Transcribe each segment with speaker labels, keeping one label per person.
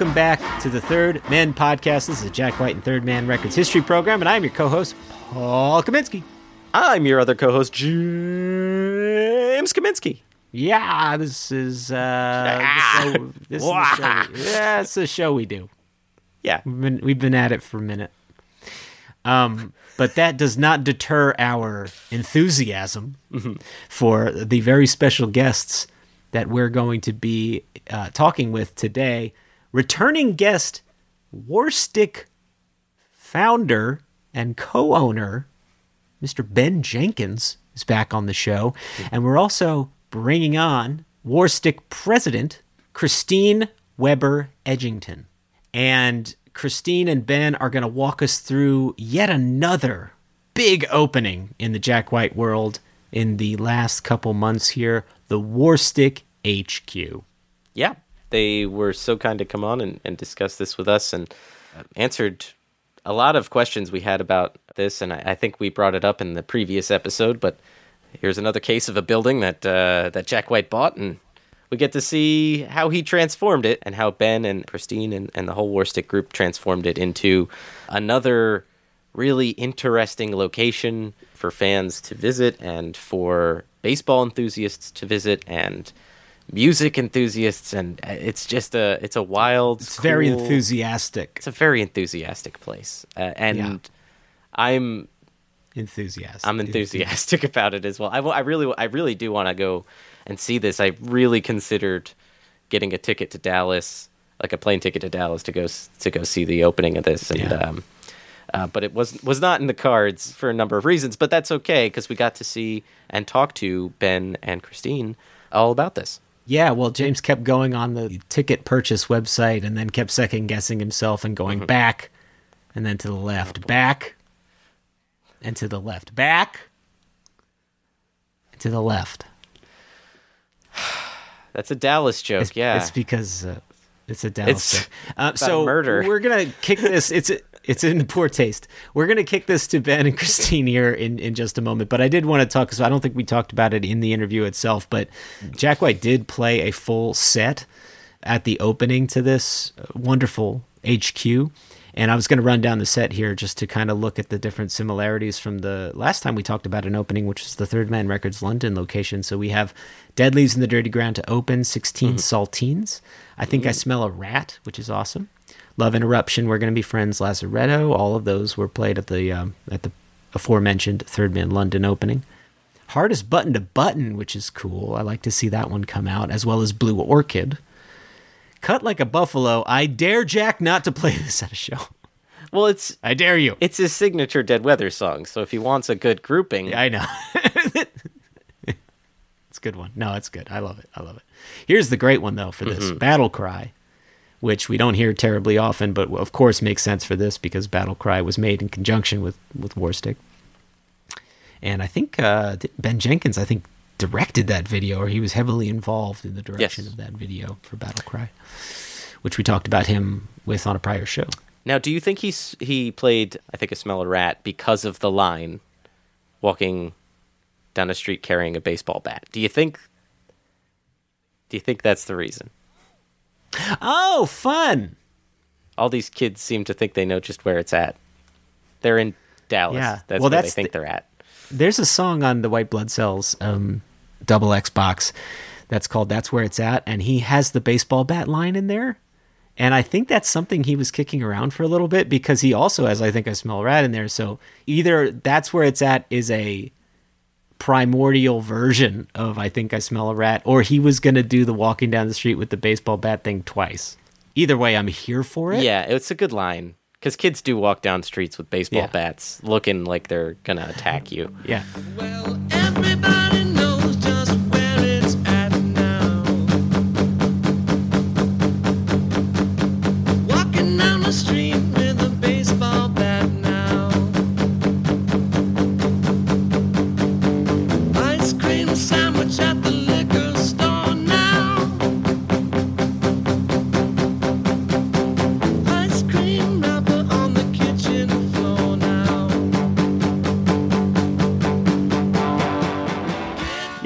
Speaker 1: Welcome
Speaker 2: back to the Third Man Podcast. This is a Jack White and Third Man Records history program, and I'm your co-host, Paul Kaminsky.
Speaker 3: I'm your other co-host, James Kaminsky.
Speaker 2: Yeah, this is uh, the show, this is the show. Yeah, it's a show we do.
Speaker 3: Yeah,
Speaker 2: We've been we've been at it for a minute. Um, but that does not deter our enthusiasm for the very special guests that we're going to be uh, talking with today. Returning guest, Warstic founder and co-owner, Mr. Ben Jenkins, is back on the show, and we're also bringing on Warstic president Christine Weber Edgington. And Christine and Ben are going to walk us through yet another big opening in the Jack White world in the last couple months here the Warstic HQ.
Speaker 3: yeah. They were so kind to come on and, and discuss this with us and answered a lot of questions we had about this. And I, I think we brought it up in the previous episode, but here's another case of a building that uh, that Jack White bought, and we get to see how he transformed it and how Ben and Christine and, and the whole Warstic group transformed it into another really interesting location for fans to visit and for baseball enthusiasts to visit and music enthusiasts and uh, it's just a it's a wild
Speaker 2: It's very enthusiastic.
Speaker 3: it's a very enthusiastic place uh, and
Speaker 2: Yeah.
Speaker 3: i'm
Speaker 2: Enthusiastic.
Speaker 3: i'm enthusiastic about it as well i, I really i really do want to go and see this i really considered getting a ticket to dallas like a plane ticket to dallas to go to go see the opening of this and
Speaker 2: Yeah.
Speaker 3: um uh, but it was was not in the cards for a number of reasons but that's okay because we got to see and talk to ben and christine all about this
Speaker 2: Yeah, well, James kept going on the ticket purchase website and then kept second guessing himself and going back and then to the left, back and to the left, back and to the left.
Speaker 3: That's a Dallas joke.
Speaker 2: It's,
Speaker 3: yeah.
Speaker 2: it's because uh, it's a Dallas.
Speaker 3: It's
Speaker 2: thing. Uh, so
Speaker 3: murder.
Speaker 2: we're gonna kick this. It's it's in poor taste. We're gonna kick this to Ben and Christine here in in just a moment. But I did want to talk because I don't think we talked about it in the interview itself. But Jack White did play a full set at the opening to this uh, wonderful HQ. And I was going to run down the set here just to kind of look at the different similarities from the last time we talked about an opening, which was the Third Man Records London location. So we have Dead Leaves in the Dirty Ground to open, 16 Saltines. I think I smell a rat, which is awesome. Love Interruption, We're Gonna Be Friends, Lazaretto. All of those were played at the um, at the aforementioned Third Man London opening. Hardest Button to Button, which is cool. I like to see that one come out, as well as Blue Orchid. Cut like a buffalo. I dare Jack not to play this at a show.
Speaker 3: Well, it's
Speaker 2: I dare you.
Speaker 3: it's his signature Dead Weather song. So if he wants a good grouping,
Speaker 2: I know. it's a good one. No, it's good. I love it. I love it. Here's the great one though for this Battle Cry, which we don't hear terribly often, but of course makes sense for this because Battle Cry was made in conjunction with with Warstic. And I think uh, Ben Jenkins, I think, directed that video, or he was heavily involved in the direction
Speaker 3: Yes.
Speaker 2: of that video for Battle Cry, which we talked about him with on a prior show.
Speaker 3: Now, do you think he's he played I think a smell a rat because of the line walking down a street carrying a baseball bat? Do you think Do you think that's the reason?
Speaker 2: Oh, fun!
Speaker 3: All these kids seem to think they know just where it's at. They're in Dallas.
Speaker 2: Yeah.
Speaker 3: That's
Speaker 2: Well,
Speaker 3: where
Speaker 2: that's
Speaker 3: they think
Speaker 2: the-
Speaker 3: they're at.
Speaker 2: There's a song on the White Blood Cells um, double X box that's called "That's Where It's At," and he has the baseball bat line in there. And I think that's something he was kicking around for a little bit because he also has, I think, I smell rat in there. So either that's where it's at is a primordial version of I think I smell a rat, or he was gonna do the walking down the street with the baseball bat thing twice. Either way, I'm here for it.
Speaker 3: Yeah, it's a good line because kids do walk down streets with baseball
Speaker 2: Yeah.
Speaker 3: bats, looking like they're gonna attack you.
Speaker 2: Yeah.
Speaker 4: Well, everybody knows just where it's at now. Walking down the street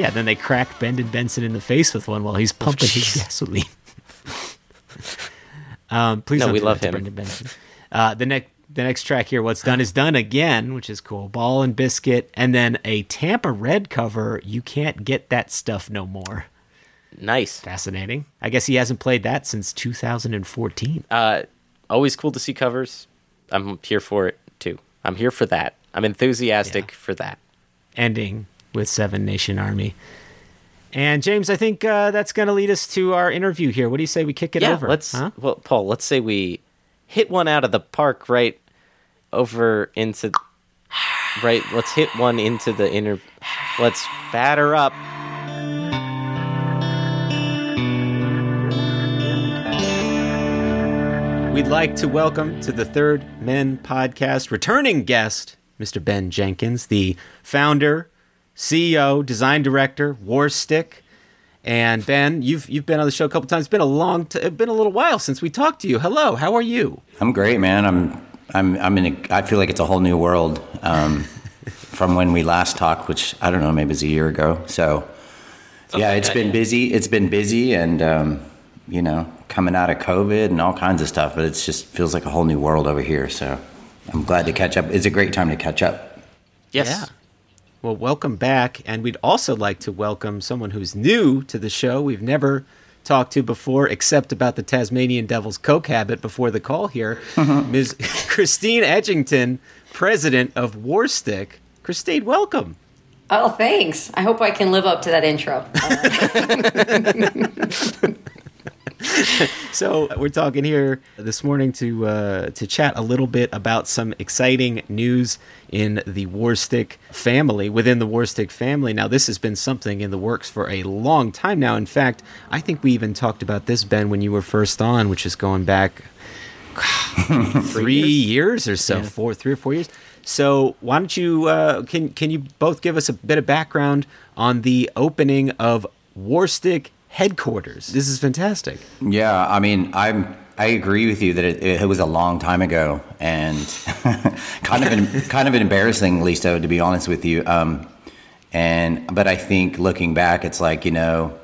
Speaker 2: Yeah, then they crack Brendan Benson in the face with one while he's pumping his gasoline. um, please
Speaker 3: No,
Speaker 2: don't
Speaker 3: we love him.
Speaker 2: Brendan Benson. Uh, the next the next track here, what's done is done again, which is cool. Ball and biscuit, and then a Tampa Red cover. You can't get that stuff no more.
Speaker 3: Nice.
Speaker 2: Fascinating. I guess he hasn't played that since 2014.
Speaker 3: Uh, always cool to see covers. I'm here for it too. I'm here for that. I'm enthusiastic
Speaker 2: Yeah.
Speaker 3: for that.
Speaker 2: ending with Seven Nation Army. And James, I think uh, that's going to lead us to our interview here. What do you say we kick it
Speaker 3: yeah,
Speaker 2: over?
Speaker 3: let's.
Speaker 2: huh?
Speaker 3: Well, Paul, let's say we hit one out of the park right over into. Right, let's hit one into the inner. Let's batter up.
Speaker 2: We'd like to welcome to the Third Man podcast returning guest, Mr. Ben Jenkins, the founder, CEO, design director, Warstic. And Ben, you've you've been on the show a couple times. It's been a long, t- it's been a little while since we talked to you. Hello, how are you?
Speaker 5: I'm great, man. I'm I'm I'm in. A, I feel like it's a whole new world um, from when we last talked, which I don't know, maybe it was a year ago. So yeah, it's been busy. It's been busy, and um, you know, coming out of COVID and all kinds of stuff. But it's just feels like a whole new world over here. So I'm glad to catch up. It's a great time to catch up.
Speaker 3: Yes.
Speaker 2: Yeah. Well, welcome back. And we'd also like to welcome someone who's new to the show. We've never talked to before, except about the Tasmanian Devil's Coke habit before the call here. Uh-huh. Ms. Christine Edgington, president of Warstic. Christine, welcome.
Speaker 6: Oh, thanks. I hope I can live up to that intro.
Speaker 2: So we're talking here this morning to uh, to chat a little bit about some exciting news in the Warstic family, within the Warstic family. Now, this has been something in the works for a long time now. In fact, I think we even talked about this, Ben, when you were first on, which is going back three years? or so, four, three or four years. So why don't you uh, can can you both give us a bit of background on the opening of Warstic headquarters? This is fantastic.
Speaker 5: Yeah, I mean, I'm. I agree with you that it, it was a long time ago, and kind of an, kind of embarrassingly so, to be honest with you. Um, and but I think looking back, it's like you know,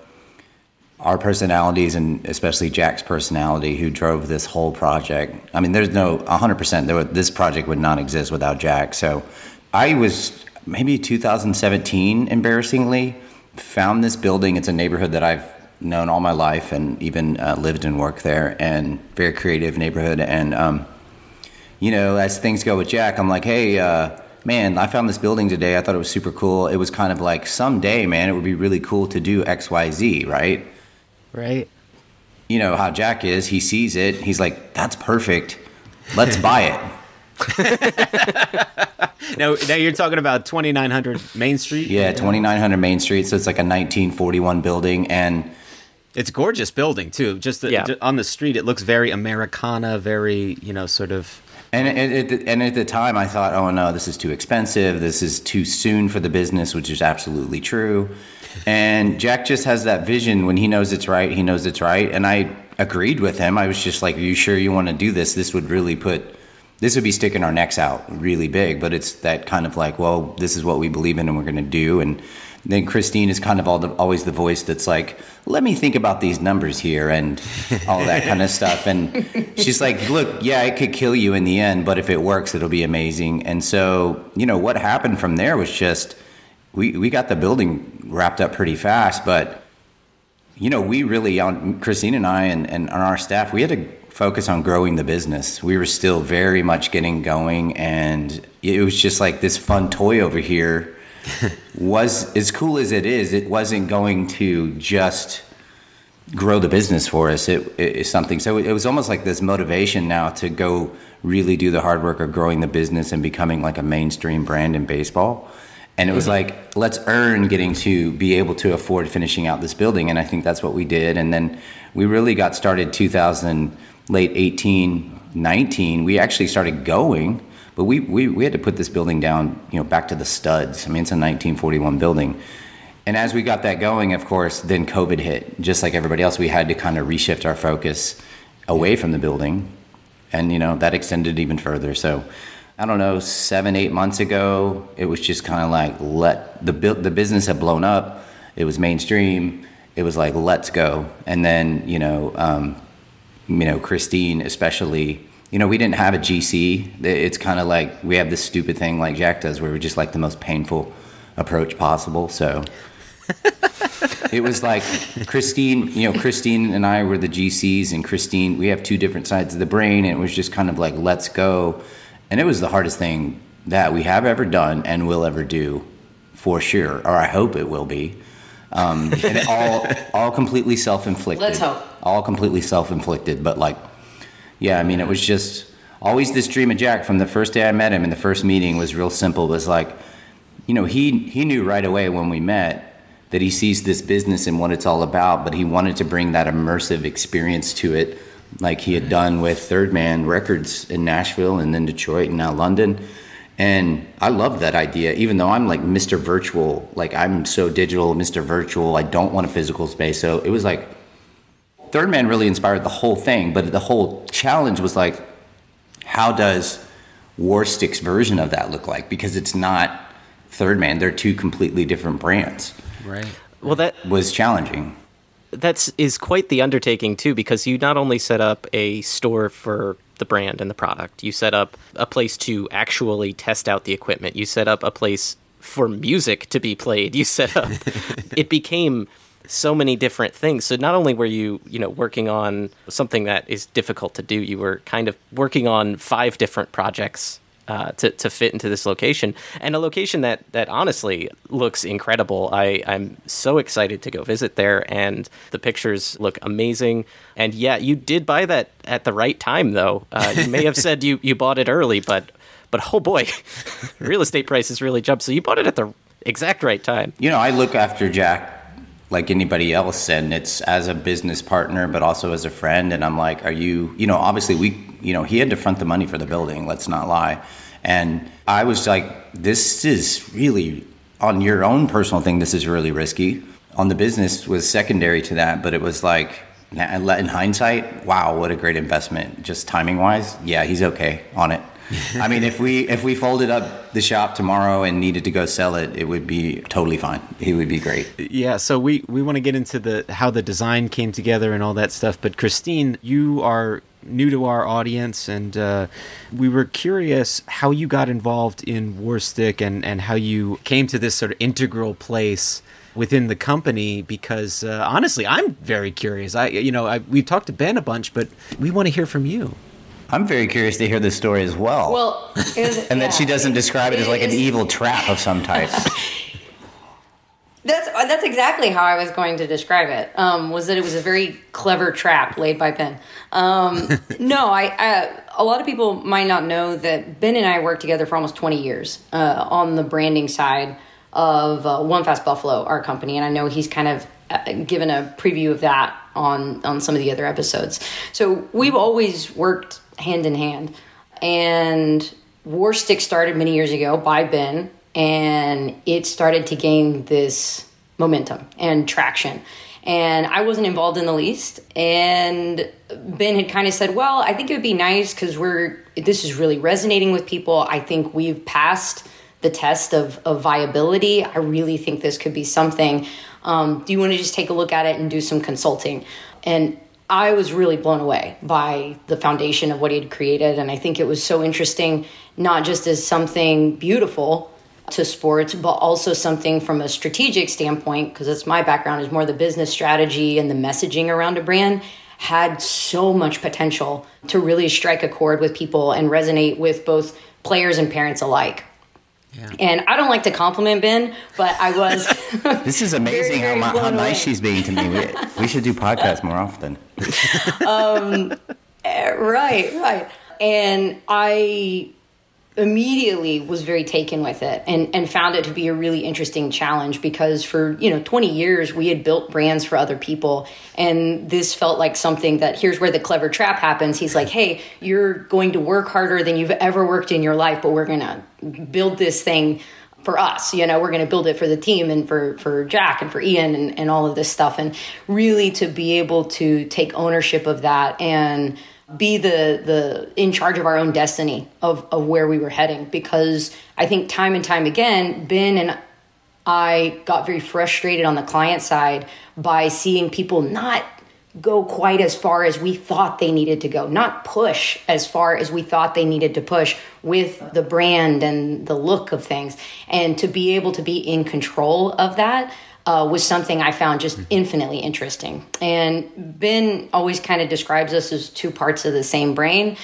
Speaker 5: our personalities and especially Jack's personality who drove this whole project. I mean, there's no 100% there, this project would not exist without Jack. So I was maybe 2017, embarrassingly, found this building. It's a neighborhood that I've known all my life and even uh, lived and worked there and very creative neighborhood. And, um, you know, as things go with Jack, I'm like, hey, uh, man, I found this building today. I thought it was super cool. It was kind of like someday, man, it would be really cool to do X, Y, Z, right?
Speaker 2: Right.
Speaker 5: You know how Jack is. He sees it. He's like, that's perfect. Let's buy it.
Speaker 2: Now, now you're talking about 2900 Main Street.
Speaker 5: Yeah, 2900 Main Street. So it's like a 1941 building. And
Speaker 2: It's a gorgeous building too. Just, the,
Speaker 3: Yeah.
Speaker 2: ju- on the street, it looks very Americana, very you know, sort of.
Speaker 5: And at, at, and at the time, I thought, oh no, this is too expensive. This is too soon for the business, which is absolutely true. And Jack just has that vision when he knows it's right, he knows it's right. And I agreed with him. I was just like, are you sure you want to do this? This would really put, this would be sticking our necks out really big. But it's that kind of like, well, this is what we believe in and we're going to do. And then Christine is kind of the, always the voice that's like, let me think about these numbers here and all that kind of stuff. And she's like, look, yeah, it could kill you in the end, but if it works, it'll be amazing. And so, you know, what happened from there was just, we, we got the building wrapped up pretty fast, but you know, we really Christine and I and, and on our staff, we had to focus on growing the business. We were still very much getting going and it was just like this fun toy over here was as cool as it is, it wasn't going to just grow the business for us. It, is something. So it was almost like this motivation now to go really do the hard work of growing the business and becoming like a mainstream brand in baseball. And it was mm-hmm. like, let's earn getting to be able to afford finishing out this building. And I think that's what we did. And then we really got started 2000, late 18, 19. We actually started going, but we, we, we had to put this building down, you know, back to the studs. I mean, it's a 1941 building. And as we got that going, of course, then COVID hit. Just like everybody else, we had to kind of reshift our focus away from the building. And, you know, that extended even further. So, I don't know, seven, eight months ago, it was just kind of like, let the, bu- the business had blown up. It was mainstream. It was like, let's go. And then, you know, um, you know, Christine, especially, you know, we didn't have a GC. It's kind of like we have this stupid thing like Jack does where we just like the most painful approach possible. So it was like Christine, you know, Christine and I were the GCs, and Christine, we have two different sides of the brain, and it was just kind of like, let's go. And it was the hardest thing that we have ever done and will ever do for sure, or I hope it will be. Um, and it all, all completely self-inflicted.
Speaker 6: Let's hope.
Speaker 5: All completely self-inflicted, but like, yeah, I mean, it was just always this dream of Jack from the first day I met him in the first meeting was real simple. Was like, you know, he he knew right away when we met that he sees this business and what it's all about, but he wanted to bring that immersive experience to it, like he had done with Third Man Records in Nashville and then Detroit and now London. And I love that idea, even though I'm like Mr. Virtual, like I'm so digital, Mr. Virtual. I don't want a physical space. So it was like Third Man really inspired the whole thing, but the whole challenge was like, how does Warstic's version of that look like? Because it's not Third Man; they're two completely different brands.
Speaker 2: Right.
Speaker 3: Well, that
Speaker 5: Was challenging.
Speaker 3: that's is quite the undertaking too because you not only set up a store for the brand and the product you set up a place to actually test out the equipment you set up a place for music to be played you set up it became so many different things so not only were you you know working on something that is difficult to do you were kind of working on five different projects uh, to, to fit into this location and a location that that honestly looks incredible. I, I'm so excited to go visit there and the pictures look amazing. And yeah, you did buy that at the right time though. Uh, you may have said you, you bought it early, but but oh boy, real estate prices really jumped. So you bought it at the exact right time.
Speaker 5: You know, I look after Jack like anybody else, and it's as a business partner, but also as a friend. And I'm like, are you, you know, obviously we, you know, he had to front the money for the building, let's not lie. And I was like, this is really, on your own personal thing, this is really risky. On the business was secondary to that, but it was like, in hindsight, wow, what a great investment. Just timing wise, yeah, he's okay on it. I mean, if we if we folded up the shop tomorrow and needed to go sell it, it would be totally fine. He would be great.
Speaker 2: Yeah, so we we want to get into the how the design came together and all that stuff. But Christine, you are new to our audience, and uh, we were curious how you got involved in Warstic and and how you came to this sort of integral place within the company because uh, honestly i'm very curious i you know I, we've talked to ben a bunch but we want to hear from you
Speaker 5: I'm very curious to hear this story as well.
Speaker 6: Well, was,
Speaker 5: and that she doesn't describe it as like an evil trap of some type.
Speaker 6: That's that's exactly how I was going to describe it. Um, was that it was a very clever trap laid by Ben. Um, no, I, I a lot of people might not know that Ben and I worked together for almost twenty years uh, on the branding side of uh, One Fast Buffalo, our company, and I know he's kind of uh, given a preview of that on on some of the other episodes. So we've always worked hand in hand, and Warstic started many years ago by Ben, and it started to gain this momentum and traction. And I wasn't involved in the least. And Ben had kind of said, "Well, I think it would be nice because we're this is really resonating with people. I think we've passed the test of, of viability. I really think this could be something. Um, do you want to just take a look at it and do some consulting?" And I was really blown away by the foundation of what he had created. And I think it was so interesting, not just as something beautiful to sports, but also something from a strategic standpoint, because that's my background, is more the business strategy and the messaging around a brand had so much potential to really strike a chord with people and resonate with both players and parents alike. And I don't like to compliment Ben, but I was
Speaker 5: This is amazing
Speaker 6: Very, very
Speaker 5: how, how nice she's being to me. We, we should do podcasts more often.
Speaker 6: Um, eh, right, right. And I immediately was very taken with it and, and found it to be a really interesting challenge because for you know 20 years we had built brands for other people and this felt like something that here's where the clever trap happens. He's like hey you're going to work harder than you've ever worked in your life but we're going to build this thing for us you know we're going to build it for the team and for for jack and for ian and, and all of this stuff. And really to be able to take ownership of that and be the the in charge of our own destiny of, of where we were heading because i think time and time again ben and i got very frustrated on the client side by seeing people not go quite as far as we thought they needed to go, not push as far as we thought they needed to push with the brand and the look of things. And to be able to be in control of that uh, was something I found just infinitely interesting. And Ben always kind of describes us as two parts of the same brain.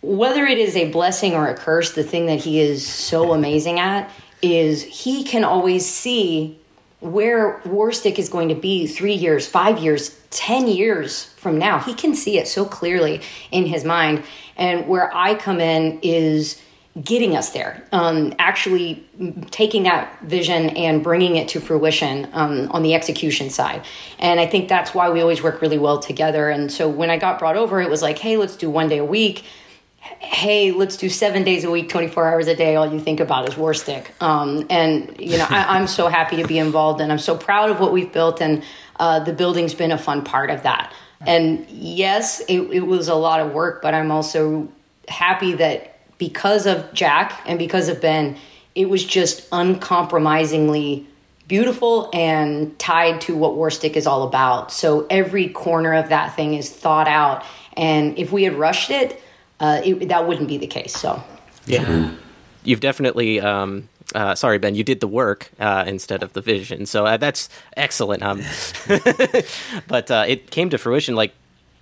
Speaker 6: Whether it is a blessing or a curse, the thing that he is so amazing at is he can always see where Warstic is going to be three years, five years, 10 years from now. He can see it so clearly in his mind. And where I come in is getting us there, um, actually taking that vision and bringing it to fruition um, on the execution side. And I think that's why we always work really well together. And so when I got brought over, it was like, hey, let's do one day a week hey, let's do seven days a week, 24 hours a day. All you think about is Warstic. Um, and, you know, I, I'm so happy to be involved and I'm so proud of what we've built. And uh, the building's been a fun part of that. And yes, it, it was a lot of work, but I'm also happy that because of Jack and because of Ben, it was just uncompromisingly beautiful and tied to what Warstic is all about. So every corner of that thing is thought out. And if we had rushed it, uh, it, that wouldn't be the case. So
Speaker 3: Yeah. You've definitely, um, uh, sorry, Ben, you did the work uh, instead of the vision. So uh, that's excellent. Um, but uh, it came to fruition like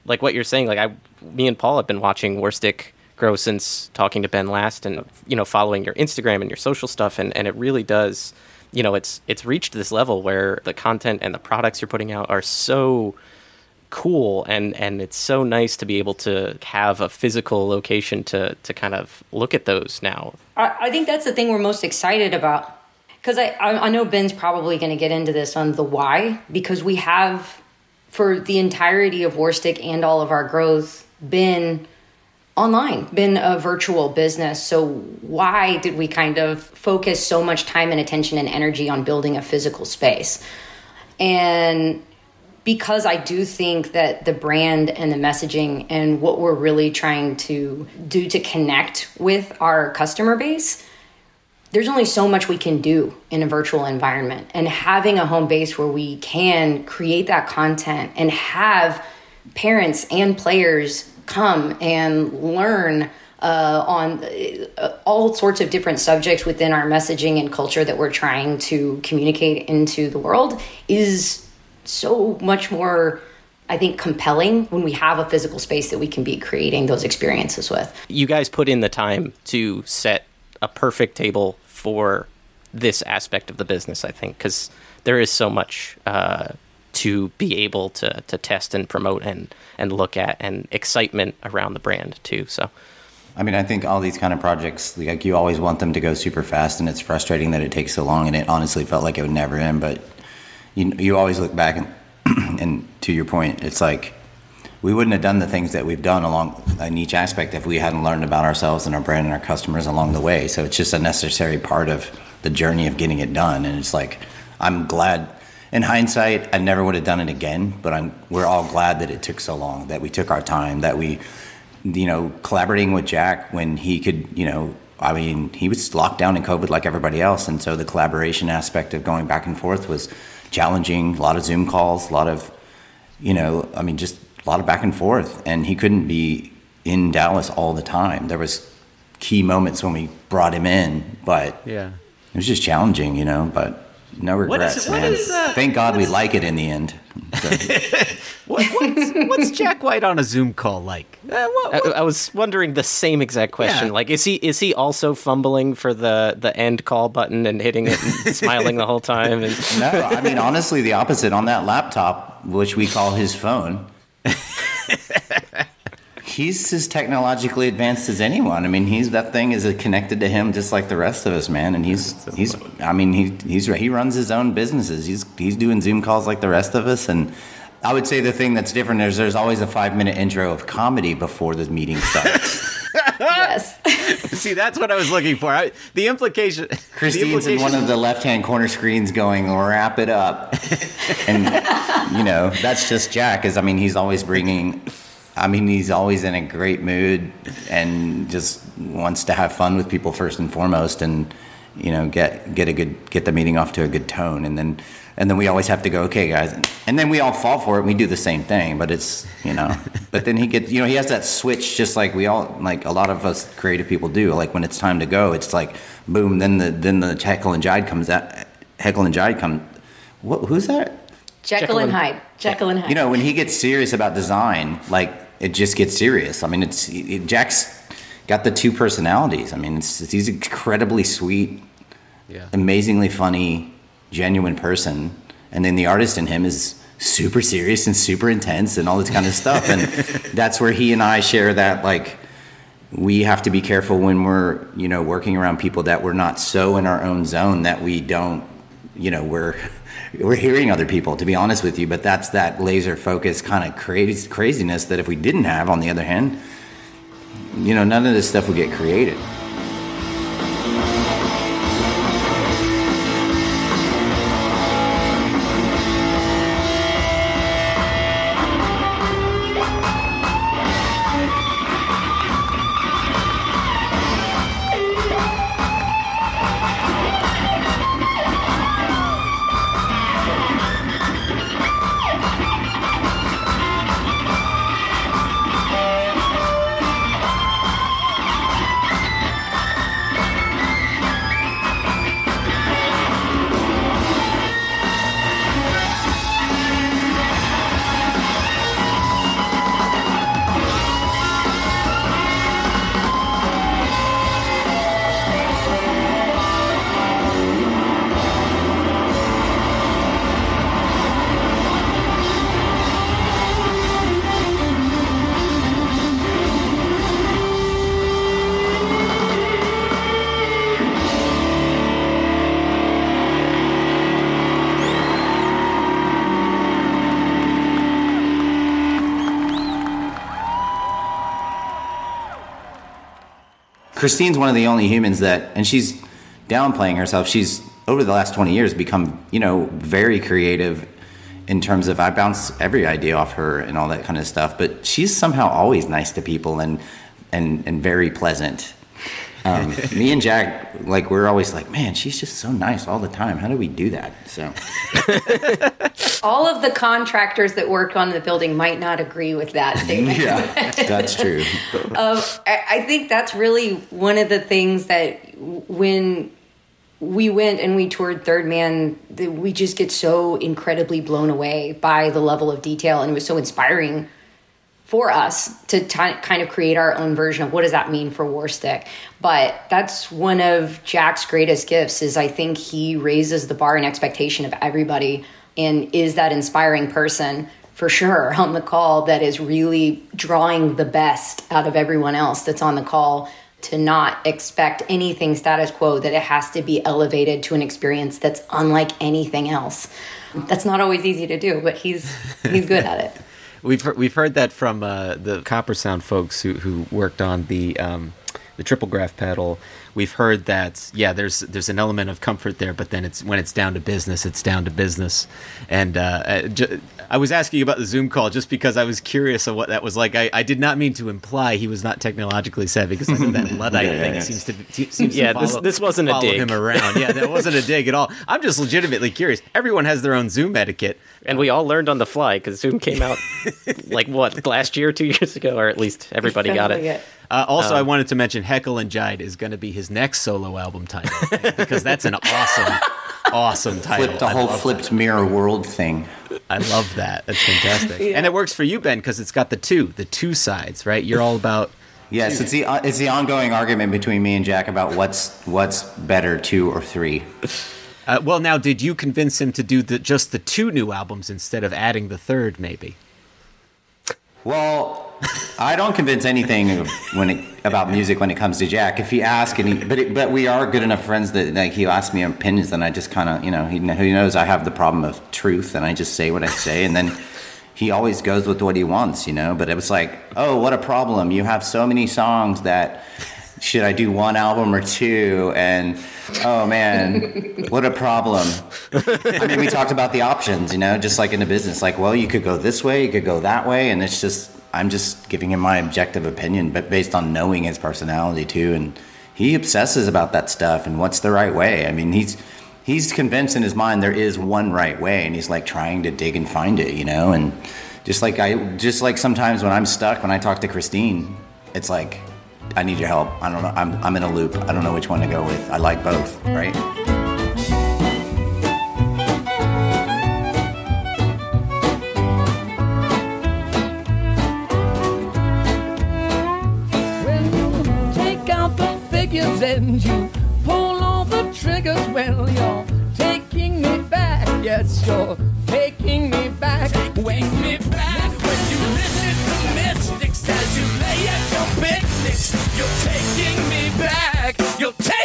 Speaker 3: like what you're saying. Like I, me and Paul have been watching Warstic grow since talking to Ben last and, you know, following your Instagram and your social stuff. And, and it really does, you know, it's, it's reached this level where the content and the products you're putting out are so cool and and it's so nice to be able to have a physical location to to kind of look at those now
Speaker 6: I, I think that's the thing we're most excited about. Because I, I, I know Ben's probably going to get into this on the why, because we have, for the entirety of Warstic and all of our growth, been online, been a virtual business. So why did we kind of focus so much time and attention and energy on building a physical space? And because I do think that the brand and the messaging and what we're really trying to do to connect with our customer base, there's only so much we can do in a virtual environment. And having a home base where we can create that content and have parents and players come and learn uh, on uh, all sorts of different subjects within our messaging and culture that we're trying to communicate into the world is so much more I think compelling when we have a physical space that we can be creating those experiences with.
Speaker 3: You guys put in the time to set a perfect table for this aspect of the business, I think, because there is so much uh, to be able to, to test and promote and, and look at and excitement around the brand too. So
Speaker 5: I mean, I think all these kind of projects, like you always want them to go super fast, and it's frustrating that it takes so long. And it honestly felt like it would never end. But you you always look back and and to your point, it's like we wouldn't have done the things that we've done along in each aspect if we hadn't learned about ourselves and our brand and our customers along the way. So it's just a necessary part of the journey of getting it done. And it's like I'm glad. In hindsight, I never would have done it again, but I'm, we're all glad that it took so long, that we took our time, that we you know, collaborating with Jack when he could, you know, I mean, he was locked down in COVID like everybody else. And so the collaboration aspect of going back and forth was challenging, a lot of Zoom calls, a lot of, you know, I mean, just a lot of back and forth. And he couldn't be in Dallas all the time. There was key moments when we brought him in, but
Speaker 2: Yeah.
Speaker 5: it was just challenging, you know, but no regrets,
Speaker 2: what
Speaker 5: man.
Speaker 2: is, uh,
Speaker 5: Thank God we like it in the end. So-
Speaker 2: What, what's, what's Jack White on a Zoom call like? Uh, what,
Speaker 3: I, I was wondering the same exact question.
Speaker 2: Yeah.
Speaker 3: Like, is he is he also fumbling for the the end call button and hitting it and smiling the whole time? And
Speaker 5: No, I mean honestly, the opposite. On that laptop, which we call his phone, he's as technologically advanced as anyone. I mean, he's that thing is connected to him just like the rest of us, man. And he's he's. I mean, he he's he runs his own businesses. He's he's doing Zoom calls like the rest of us, and. I would say the thing that's different is there's always a five minute intro of comedy before the meeting starts.
Speaker 6: yes.
Speaker 2: see, that's what I was looking for. I, the implication. the
Speaker 5: Christine's in one of the left hand corner screens going, wrap it up. and, you know, that's just Jack, is I mean, he's always bringing, I mean, he's always in a great mood and just wants to have fun with people first and foremost and, you know, get, get a good, get the meeting off to a good tone. And then, and then we always have to go, okay, guys. And then we all fall for it. And we do the same thing, but it's, you know, but then he gets, you know, he has that switch just like we all, like a lot of us creative people do. Like when it's time to go, it's like, boom, then the, then the heckle and jive comes out, heckle and jive come, what, who's that?
Speaker 6: Jekyll and Hyde. Jekyll and Hyde.
Speaker 5: You know, when he gets serious about design, like it just gets serious. I mean, it's it, Jack's got the two personalities. I mean, it's, it's he's incredibly sweet,
Speaker 2: Yeah.
Speaker 5: amazingly funny, genuine person, and then the artist in him is super serious and super intense and all this kind of stuff. And that's where he and I share that like we have to be careful when we're you know working around people that we're not so in our own zone that we don't you know we're we're hearing other people to be honest with you but that's that laser focus kind of crazy craziness that if we didn't have on the other hand you know none of this stuff would get created Christine's one of the only humans that, and she's downplaying herself. She's over the last 20 years become, you know, very creative in terms of I bounce every idea off her and all that kind of stuff. But she's somehow always nice to people and and and very pleasant. Um, me and Jack, like we're always like, man, she's just so nice all the time. How do we do that? So
Speaker 6: All of the contractors that work on the building might not agree with that statement.
Speaker 5: yeah, that's true.
Speaker 6: Um, I, I think that's really one of the things that when we went and we toured Third Man, we just get so incredibly blown away by the level of detail, and it was so inspiring for us to ti kind of create our own version of what does that mean for Warstic. But that's one of Jack's greatest gifts is I think he raises the bar and expectation of everybody and is that inspiring person for sure on the call that is really drawing the best out of everyone else that's on the call to not expect anything status quo that it has to be elevated to an experience that's unlike anything else. That's not always easy to do, but he's he's good at it.
Speaker 2: We've heard, we've heard that from uh, the CopperSound folks who, who worked on the um, the Triplegraph pedal. We've heard that yeah, there's there's an element of comfort there, but then it's when it's down to business, it's down to business. And uh, uh, I was asking about the Zoom call just because I was curious of what that was like. I, I did not mean to imply he was not technologically savvy because I know that luddite
Speaker 5: Yeah, yeah,
Speaker 2: thing
Speaker 5: yeah.
Speaker 2: seems to t- seems
Speaker 3: Yeah,
Speaker 2: to
Speaker 3: this-
Speaker 2: follow,
Speaker 3: this wasn't a
Speaker 2: follow
Speaker 3: dig.
Speaker 2: him around. Yeah, that wasn't a dig at all. I'm just legitimately curious. Everyone has their own Zoom etiquette.
Speaker 3: And we all learned on the fly because Zoom came out like what last year, two years ago, or at least everybody got
Speaker 6: Sounds
Speaker 3: it.
Speaker 2: Uh, also,
Speaker 3: Um,
Speaker 2: I wanted to mention Heckle and Jive is going to be his next solo album title because that's an awesome, awesome title.
Speaker 5: Flipped the
Speaker 2: I
Speaker 5: whole
Speaker 2: love
Speaker 5: flipped mirror world thing.
Speaker 2: I love that. That's fantastic, and it works for you, Ben, because it's got the two, the two sides, right? You're all about.
Speaker 5: Yes, it's the uh, it's the ongoing argument between me and Jack about what's what's better, two or three.
Speaker 2: Uh, well, now, did you convince him to do the, just the two new albums instead of adding the third? Maybe.
Speaker 5: Well, I don't convince anything when it, about music when it comes to Jack. If he asks, and he, but it, but we are good enough friends that like he asks me opinions, then I just kind of you know he, he knows I have the problem of truth, and I just say what I say, and then he always goes with what he wants, you know. But it was like, oh, what a problem! You have so many songs that should I do one album or two? And oh man, what a problem! I mean, we talked about the options, you know, just like in the business. Like, well, you could go this way, you could go that way, and it's just I'm just giving him my objective opinion, but based on knowing his personality too, and he obsesses about that stuff and what's the right way. I mean, he's he's convinced in his mind there is one right way, and he's like trying to dig and find it, you know, and just like I just like sometimes when I'm stuck when I talk to Christine, it's like I need your help. I don't know. I'm I'm in a loop. I don't know which one to go with. I like both, right?
Speaker 4: And you pull all the triggers, well, you're taking me back. Yes, you're taking me back. Wake me back when you listen to mystics as you lay at your picnics. You're taking me back. You're taking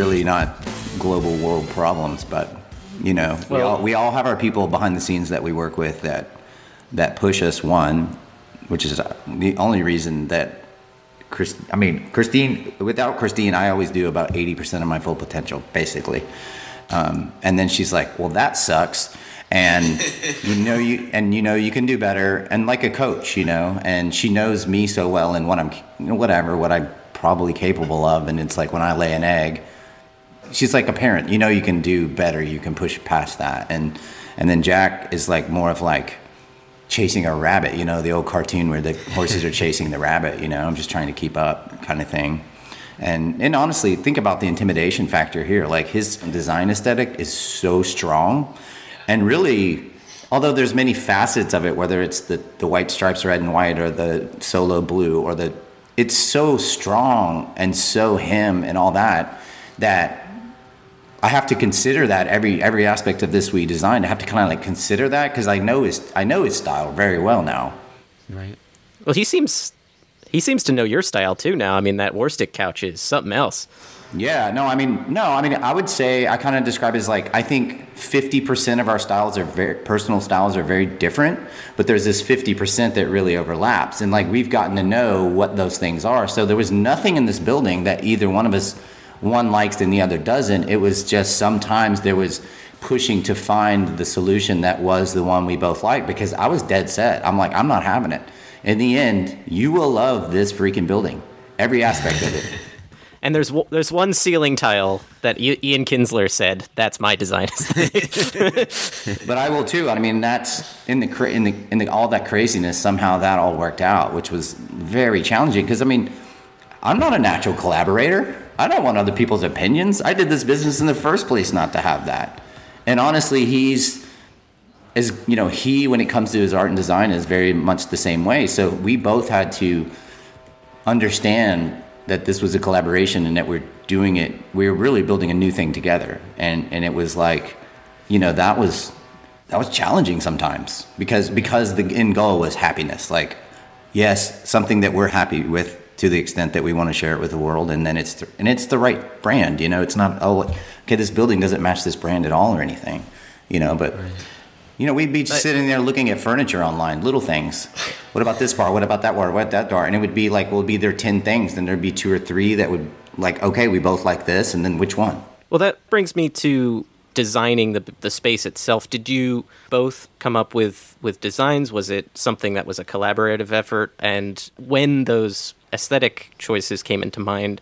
Speaker 5: really not global world problems, but you know, we all we all have our people behind the scenes that we work with that that push us. One, which is the only reason that Chris, I mean, Christine. Without Christine, I always do about eighty percent of my full potential, basically. Um, and then she's like, "Well, that sucks." And you know you and you know you can do better, and like a coach, you know. And she knows me so well and what I'm, you know, whatever, what I'm probably capable of. And it's like when I lay an egg, she's like a parent. You know you can do better. You can push past that. And and then Jack is like more of like chasing a rabbit. You know the old cartoon where the horses are chasing the rabbit. You know I'm just trying to keep up, kind of thing. And and honestly, think about the intimidation factor here. Like his design aesthetic is so strong, and really. Although there's many facets of it, whether it's the, the white stripes red and white or the solo blue or the it's so strong and so him and all that that I have to consider that every every aspect of this we designed. I have to kind of like consider that because I know his I know his style very well now.
Speaker 2: Right.
Speaker 3: Well, he seems He seems to know your style too now. I mean, that Warstic couch is something else.
Speaker 5: Yeah, no, I mean, no, I mean, I would say I kind of describe it as like I think fifty percent of our styles are very personal styles are very different, but there's this fifty percent that really overlaps, and like we've gotten to know what those things are. So there was nothing in this building that either one of us one likes and the other doesn't. It was just sometimes there was pushing to find the solution that was the one we both liked because I was dead set. I'm like, I'm not having it. In the end, you will love this freaking building, every aspect of it.
Speaker 3: And there's w- there's one ceiling tile that I- Ian Kinsler said that's my design.
Speaker 5: but I will too. I mean, that's in the cra- in the in the all that craziness. Somehow that all worked out, which was very challenging. Because I mean, I'm not a natural collaborator. I don't want other people's opinions. I did this business in the first place not to have that. And honestly, he's is you know he when it comes to his art and design is very much the same way. So we both had to understand that this was a collaboration and that we're doing it. We were really building a new thing together, and and it was like, you know, that was that was challenging sometimes because because the end goal was happiness. Like, yes, something that we're happy with to the extent that we want to share it with the world, and then it's th- and it's the right brand. You know, it's not oh okay, this building doesn't match this brand at all or anything. You know, but. You know, we'd be sitting there looking at furniture online, little things. What about this bar? What about that bar? What that door? And it would be like, well, be there ten things, then there'd be two or three that would like, okay, we both like this, and then which one?
Speaker 3: Well, that brings me to designing the the space itself. Did you both come up with with designs? Was it something that was a collaborative effort? And when those aesthetic choices came into mind,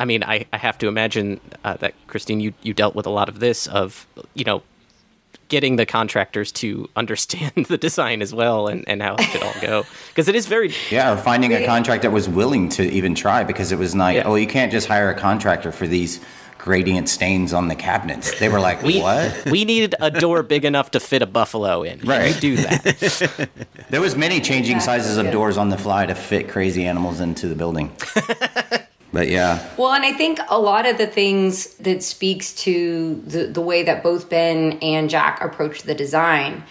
Speaker 3: I mean, I, I have to imagine uh, that Christine, you you dealt with a lot of this of you know getting the contractors to understand the design as well and, and how it should all go because it is very
Speaker 5: Yeah, or finding a contract that was willing to even try because it was like,
Speaker 3: Yeah.
Speaker 5: oh, you can't just hire a contractor for these gradient stains on the cabinets. They were like,
Speaker 3: we
Speaker 5: what?
Speaker 3: we needed a door big enough to fit a buffalo in.
Speaker 5: Right.
Speaker 3: you do that?
Speaker 5: There was many changing
Speaker 6: Exactly,
Speaker 5: sizes of
Speaker 6: yeah.
Speaker 5: doors on the fly to fit crazy animals into the building. but yeah,
Speaker 6: Well, and I think a lot of the things that speaks to the, the way that both Ben and Jack approached the design,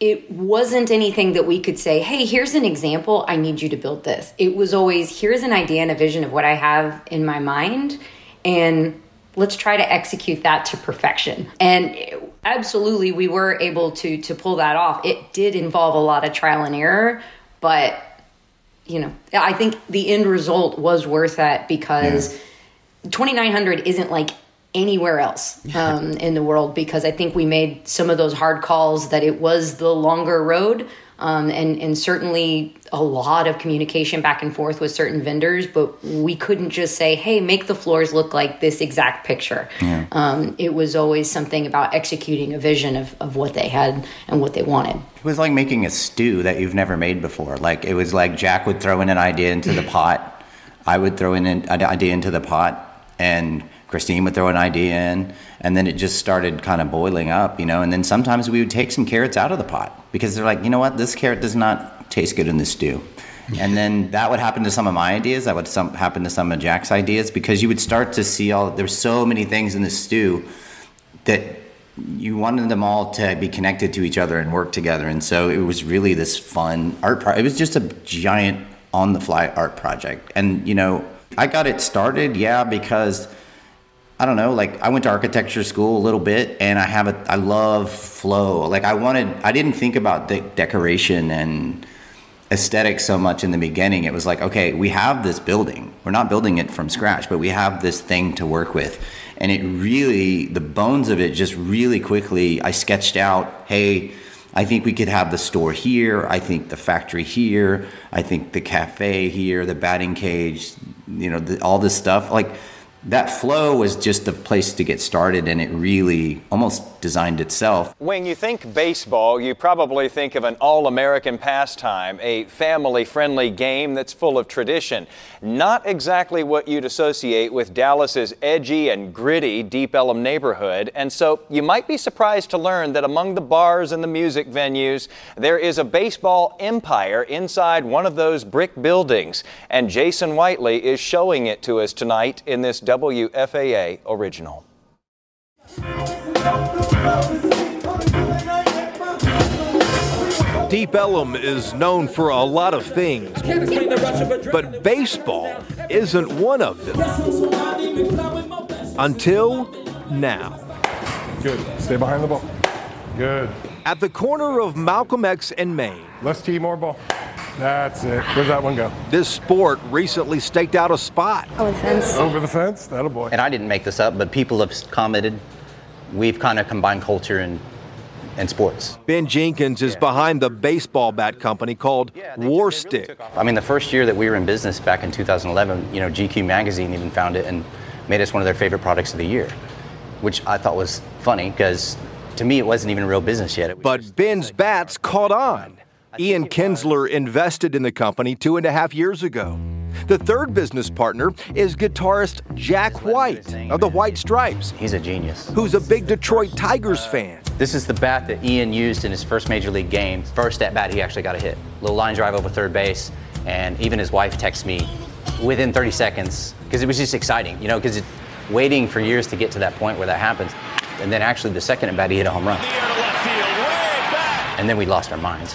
Speaker 6: it wasn't anything that we could say, hey, here's an example. I need you to build this. It was always, here's an idea and a vision of what I have in my mind. And let's try to execute that to perfection. And absolutely, we were able to to pull that off. It did involve a lot of trial and error, but you know, I think the end result was worth that because 2900 isn't like anywhere else um, in the world because I think we made some of those hard calls that it was the longer road. Um, and, and certainly a lot of communication back and forth with certain vendors, but we couldn't just say, hey, make the floors look like this exact picture. Um, it was always something about executing a vision of, of what they had and what they wanted.
Speaker 5: it was like making a stew that you've never made before. Like it was like Jack would throw in an idea into the pot, I would throw in an an idea into the pot, and Christine would throw an idea in, and then it just started kind of boiling up, you know. And then sometimes we would take some carrots out of the pot because they're like, you know what, this carrot does not taste good in the stew. And then that would happen to some of my ideas. That would some, happen to some of Jack's ideas because you would start to see all. There's so many things in the stew that you wanted them all to be connected to each other and work together. And so it was really this fun art. Pro- it was just a giant on the fly art project. And you know, I got it started, yeah, because I don't know, like I went to architecture school a little bit, and I have a I love flow. Like I wanted, I didn't think about de- decoration and aesthetic so much in the beginning. It was like, okay, we have this building. We're not building it from scratch, but we have this thing to work with. And it really, the bones of it just really quickly, I sketched out, hey, I think we could have the store here. I think the factory here. I think the cafe here, the batting cage, you know, the, all this stuff. Like that flow was just the place to get started, and it really almost designed itself.
Speaker 7: When you think baseball, you probably think of an all American pastime, a family friendly game that's full of tradition. Not exactly what you'd associate with Dallas's edgy and gritty Deep Ellum neighborhood. And so you might be surprised to learn that among the bars and the music venues, there is a baseball empire inside one of those brick buildings. And Jason Whiteley is showing it to us tonight in this WFAA original.
Speaker 8: Deep Ellum is known for a lot of things, but baseball isn't one of them. Until now.
Speaker 9: Good. Stay behind the ball. Good.
Speaker 8: At the corner of Malcolm X and Main.
Speaker 9: Let's tee more ball. That's it. Where's that one go?
Speaker 8: This sport recently staked out a spot.
Speaker 10: Over the fence.
Speaker 9: Over the fence? That'll boy.
Speaker 5: And I didn't make this up, but people have commented. We've kind of combined culture and and sports.
Speaker 8: Ben Jenkins is behind the baseball bat company called Warstic.
Speaker 5: I mean, the first year that we were in business back in 2011, you know, GQ magazine even found it and made us one of their favorite products of the year, which I thought was funny because to me it wasn't even real business yet.
Speaker 8: But Ben's bats caught on. Ian Kinsler invested in the company two and a half years ago. The third business partner is guitarist Jack White of the White Stripes.
Speaker 5: He's a genius.
Speaker 8: Who's a big Detroit Tigers fan.
Speaker 5: This is the bat that Ian used in his first major league game. First at bat, he actually got a hit. Little line drive over third base, and even his wife texts me within 30 seconds because it was just exciting, you know, because it's waiting for years to get to that point where that happens. And then actually the second at bat, he hit a home run. And then we lost our minds.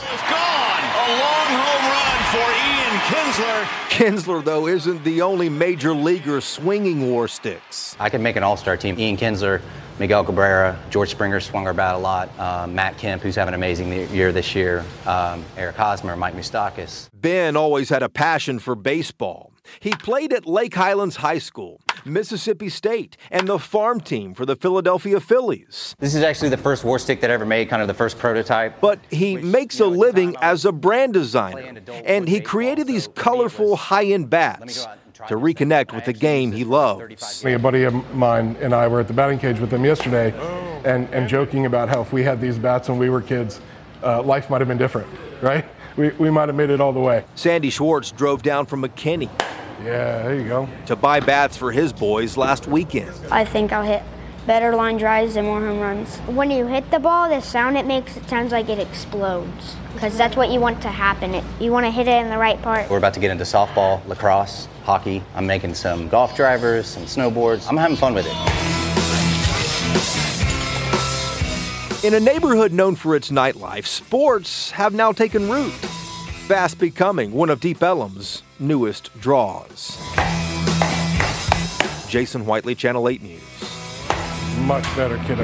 Speaker 8: Kinsler. Kinsler, though, isn't the only major leaguer swinging Warstics.
Speaker 5: I could make an all star team. Ian Kinsler, Miguel Cabrera, George Springer swung our bat a lot, uh, Matt Kemp, who's having an amazing year this year, um, Eric Hosmer, Mike Moustakas.
Speaker 8: Ben always had a passion for baseball. He played at Lake Highlands High School, Mississippi State, and the farm team for the Philadelphia Phillies.
Speaker 5: This is actually the first Warstic that I ever made, kind of the first prototype.
Speaker 8: But he which, makes you know, a living as a brand designer, and he created these colorful high end bats to reconnect with the game he loves.
Speaker 9: A buddy of mine and I were at the batting cage with him yesterday and, and joking about how if we had these bats when we were kids, uh, life might have been different, right? We, we might have made it all the way.
Speaker 8: Sandy Schwartz drove down from McKinney
Speaker 9: yeah, there you go.
Speaker 8: To buy bats for his boys last weekend.
Speaker 10: I think I'll hit better line drives and more home runs. When you hit the ball, the sound it makes, it sounds like it explodes. Because that's what you want to happen. It, you want to hit it in the right part.
Speaker 5: We're about to get into softball, lacrosse, hockey. I'm making some golf drivers, some snowboards. I'm having fun with it.
Speaker 8: In a neighborhood known for its nightlife, sports have now taken root fast becoming one of Deep Ellum's newest draws. Jason Whiteley, Channel 8 News.
Speaker 9: Much better, kiddo.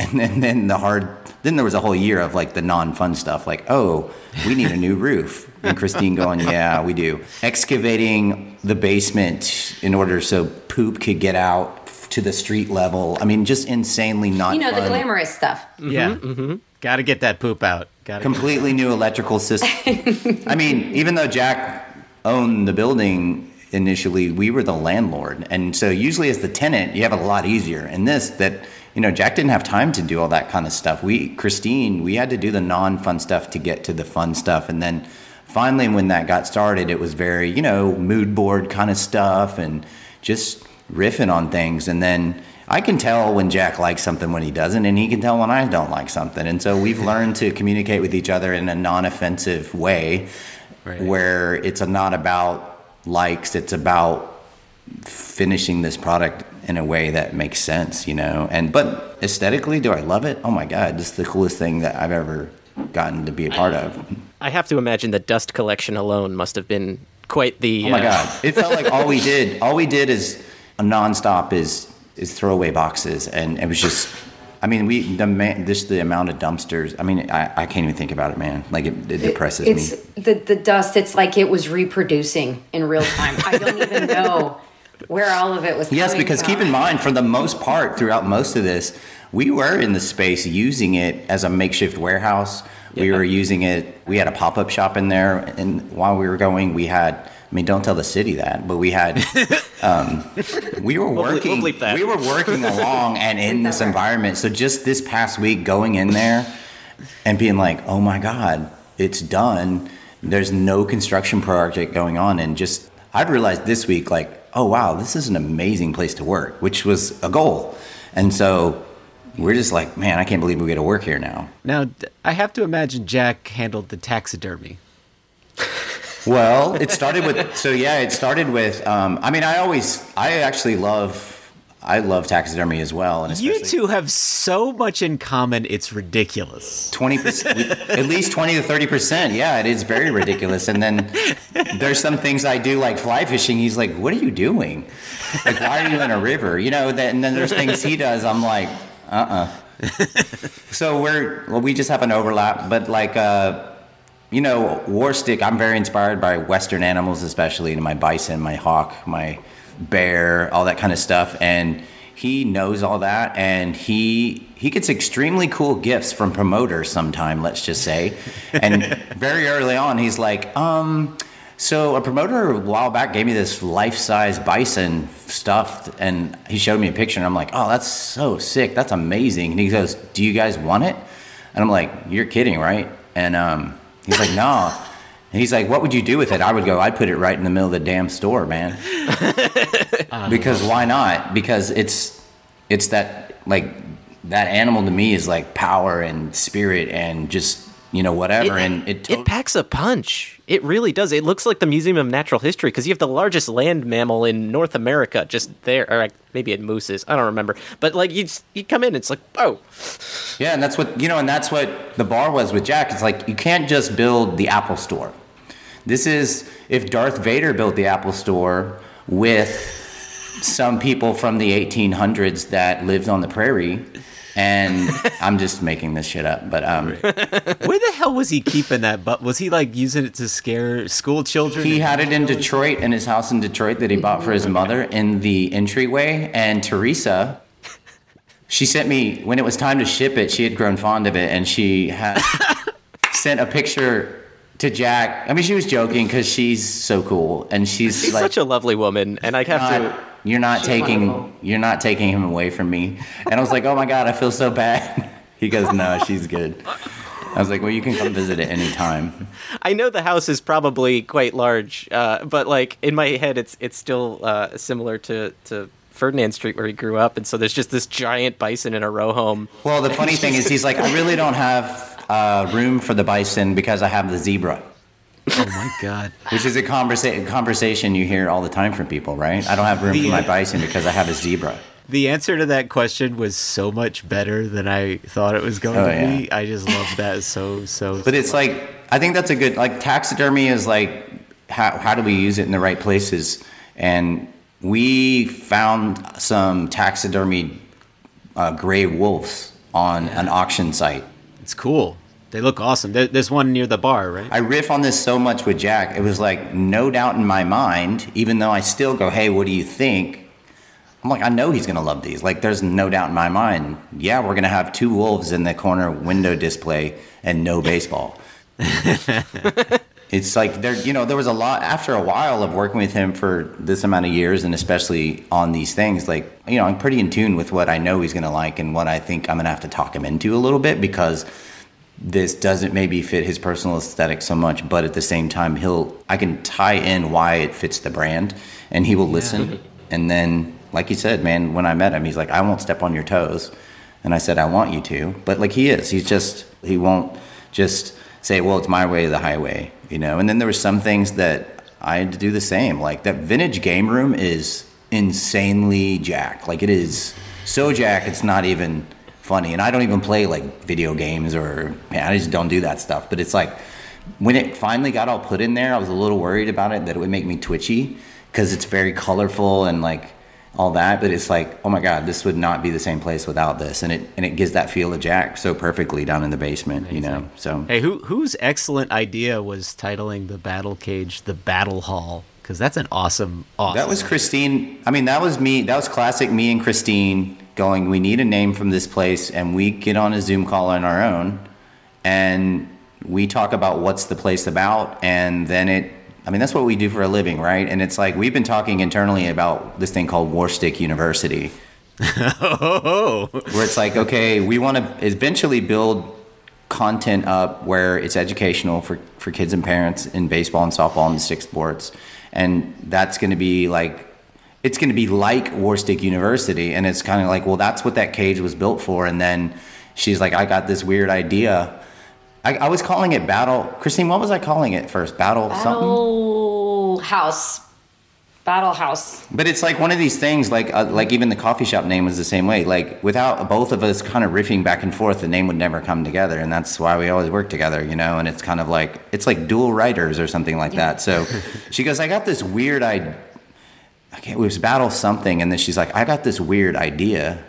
Speaker 5: And then, then the hard, then there was a whole year of like the non fun stuff, like, oh, we need a new roof. And Christine going, yeah, we do. Excavating the basement in order so poop could get out to the street level. I mean, just insanely not.
Speaker 6: You know,
Speaker 5: fun.
Speaker 6: the glamorous stuff.
Speaker 2: Mm-hmm. Yeah. Mm-hmm. Got to get that poop out.
Speaker 5: Got completely new electrical system. I mean, even though Jack owned the building initially, we were the landlord, and so usually as the tenant, you have it a lot easier. And this that you know, Jack didn't have time to do all that kind of stuff. We, Christine, we had to do the non-fun stuff to get to the fun stuff, and then finally, when that got started, it was very you know mood board kind of stuff and just riffing on things, and then I can tell when Jack likes something when he doesn't, and he can tell when I don't like something. And so we've learned to communicate with each other in a non-offensive way, right. where it's not about likes; it's about finishing this product in a way that makes sense, you know. And but aesthetically, do I love it? Oh my god, this is the coolest thing that I've ever gotten to be a part of.
Speaker 3: I have to imagine the dust collection alone must have been quite the.
Speaker 5: Oh my uh... god! It felt like all we did, all we did is a nonstop is is throwaway boxes, and it was just. I mean, we the man, just the amount of dumpsters. I mean, I, I can't even think about it, man. Like it, it depresses
Speaker 6: it's, me. The the dust. It's like it was reproducing in real time. I don't even know where all of it was.
Speaker 5: Yes, because
Speaker 6: from.
Speaker 5: keep in mind, for the most part, throughout most of this, we were in the space using it as a makeshift warehouse. Yeah. We were using it. We had a pop up shop in there, and while we were going, we had I mean, don't tell the city that, but we had, um, we were working, we'll we'll we were working along and in this environment. So just this past week, going in there and being like, oh my god, it's done. There's no construction project going on, and just I've realized this week, like, oh wow, this is an amazing place to work, which was a goal, and so we're just like, man, I can't believe we get to work here now.
Speaker 2: Now, I have to imagine Jack handled the taxidermy.
Speaker 5: Well, it started with so yeah, it started with. Um, I mean, I always, I actually love I love taxidermy as well, and
Speaker 2: You two have so much in common. It's ridiculous.
Speaker 5: twenty percent, at least twenty to thirty percent. Yeah, it is very ridiculous. And then there's some things I do, like fly fishing. He's like, "What are you doing? Like, why are you in a river?" You know. That, and then there's things he does. I'm like, "Uh, uh So we're well, we just have an overlap, but like. uh you know, Warstic. I'm very inspired by Western animals, especially my bison, my hawk, my bear, all that kind of stuff. And he knows all that, and he he gets extremely cool gifts from promoters. Sometime, let's just say, and very early on, he's like, um. So a promoter a while back gave me this life-size bison stuffed, and he showed me a picture, and I'm like, "Oh, that's so sick! That's amazing!" And he goes, "Do you guys want it?" And I'm like, "You're kidding, right?" And um, he's like, "No." And he's like, "What would you do with it?" I would go, "I'd put it right in the middle of the damn store, man." because why not? Because it's it's that like that animal to me is like power and spirit and just you know whatever, and it
Speaker 3: it packs a punch. It really does. It looks like the Museum of Natural History because you have the largest land mammal in North America just there, or like, maybe it mooses. I don't remember, but like you you come in, it's like oh,
Speaker 5: Yeah, and that's what you know, and that's what the bar was with Jack. It's like you can't just build the Apple Store. This is if Darth Vader built the Apple Store with some people from the 1800s that lived on the prairie, and I'm just making this shit up, but um,
Speaker 2: Where the hell was he keeping that? But was he like using it to scare school children?
Speaker 5: he had it in Detroit in his house in Detroit that he bought for his mother in the entryway, and Teresa. She sent me when it was time to ship it. She had grown fond of it, and she had sent a picture to Jack. I mean, she was joking because she's so cool, and she's,
Speaker 3: she's
Speaker 5: like,
Speaker 3: such a lovely woman, and I have
Speaker 5: not-
Speaker 3: to.
Speaker 5: You're not
Speaker 3: She's
Speaker 5: taking
Speaker 3: wonderful.
Speaker 5: you're not taking him away from me. And I was like, oh my god, I feel so bad. He goes, no, she's good. I was like, well, you can come visit at any time.
Speaker 3: I know the house is probably quite large, uh, but like in my head, it's it's still uh, similar to to Ferdinand Street where he grew up, and so there's just this giant bison in a row home.
Speaker 5: Well, the funny thing is, he's like, I really don't have uh, room for the bison because I have the zebra.
Speaker 2: Oh my god!
Speaker 5: Which is a conversa- conversation you hear all the time from people, right? I don't have room for my bison because I have a zebra.
Speaker 2: The answer to that question was so much better than I thought it was going
Speaker 5: Oh,
Speaker 2: to
Speaker 5: yeah.
Speaker 2: be. I just love that so so.
Speaker 5: But it's like I think that's a good like taxidermy is like how how do we use it in the right places? And we found some taxidermy uh, gray wolves on an auction site.
Speaker 2: It's cool. They look awesome. There, there's one near the bar, right?
Speaker 5: I riff on this so much with Jack. It was like no doubt in my mind, even though I still go, "Hey, what do you think?" I'm like, I know he's gonna love these. Like, there's no doubt in my mind. Yeah, we're gonna have two wolves in the corner window display and no baseball. it's like there, you know, there was a lot after a while of working with him for this amount of years, and especially on these things. Like, you know, I'm pretty in tune with what I know he's gonna like and what I think I'm gonna have to talk him into a little bit because this doesn't maybe fit his personal aesthetic so much, but at the same time, he'll I can tie in why it fits the brand, and he will listen. And then, like you said, man, when I met him, he's like, "I won't step on your toes," and I said, "I want you to," but like he is, he's just he won't just say, "Well, it's my way or the highway," you know. And then there were some things that I had to do the same. Like that vintage game room is insanely jack. Like it is so jack, it's not even funny. And I don't even play like video games or man, I just don't do that stuff. But it's like when it finally got all put in there, I was a little worried about it that it would make me twitchy because it's very colorful and like all that. But it's like, oh my god, this would not be the same place without this, and it and it gives that feel of Jack so perfectly down in the basement, you know. So
Speaker 2: Hey, who whose excellent idea was titling the battle cage the Battle Hall? Because that's an awesome, awesome.
Speaker 5: That was Christine. I mean, that was me. That was classic me and Christine going, we need a name from this place. And we get on a Zoom call on our own and we talk about what's the place about. And then it, I mean, that's what we do for a living, right? And it's like, we've been talking internally about this thing called Warstic University.
Speaker 2: oh,
Speaker 5: where it's like, okay, we want to eventually build content up where it's educational for, for kids and parents in baseball and softball and the six sports. And that's going to be like, it's going to be like Warstic University. And it's kind of like, well, that's what that cage was built for. And then she's like, I got this weird idea. I, I was calling it Battle. Christine, what was I calling it first? Battle, something?
Speaker 6: Battle House. Battle House.
Speaker 5: But it's like one of these things, like uh, like even the coffee shop name was the same way. Like without both of us kind of riffing back and forth, the name would never come together, and that's why we always work together, you know. And it's kind of like it's like dual writers or something like that. So she goes, I got this weird idea. I can't, it was battle something, and then she's like, I got this weird idea.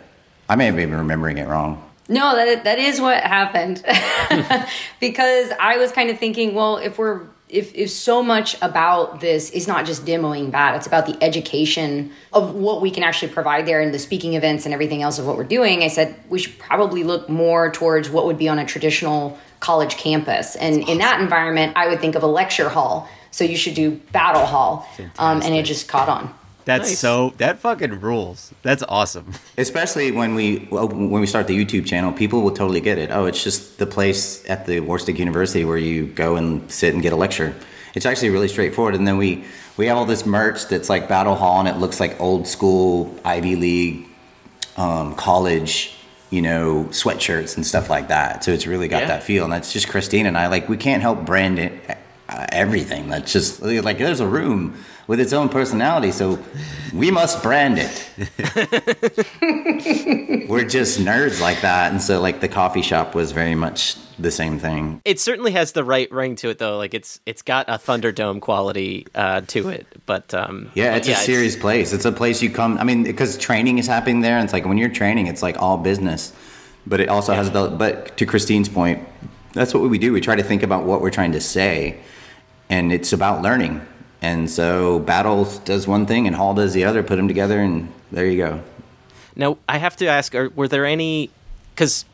Speaker 5: I may have been remembering it wrong.
Speaker 6: No, that that is what happened. because I was kind of thinking, well, if we're if if so much about this is not just demoing that, it's about the education of what we can actually provide there and the speaking events and everything else of what we're doing. I said we should probably look more towards what would be on a traditional college campus. And in that environment, I would think of a lecture hall. So you should do battle hall. Um, and it just caught on.
Speaker 2: That's so that fucking rules. That's awesome.
Speaker 5: Especially when we when we start the YouTube channel, people will totally get it. Oh, it's just the place at the Warstic University where you go and sit and get a lecture. It's actually really straightforward. And then we we have all this merch that's like Battle Hall, and it looks like old school Ivy League um, college, you know, sweatshirts and stuff like that. So it's really got
Speaker 3: Yeah.
Speaker 5: that feel. And that's just Christine and I. Like we can't help brand it. Uh, everything that's just like there's a room with its own personality so we must brand it. We're just nerds like that and so like the coffee shop was very much the same thing.
Speaker 3: It certainly has the right ring to it, though. Like it's it's got a Thunderdome quality uh, to it. But um,
Speaker 5: yeah
Speaker 3: but
Speaker 5: it's a serious place. It's a place you come i mean because training is happening there and it's like when you're training it's like all business. But it also has the but to christine's point that's what we do. We try to think about what we're trying to say and it's about learning and so battle does one thing and hall does the other put them together and there you go
Speaker 3: Now, I have to ask: are, Were there any? Because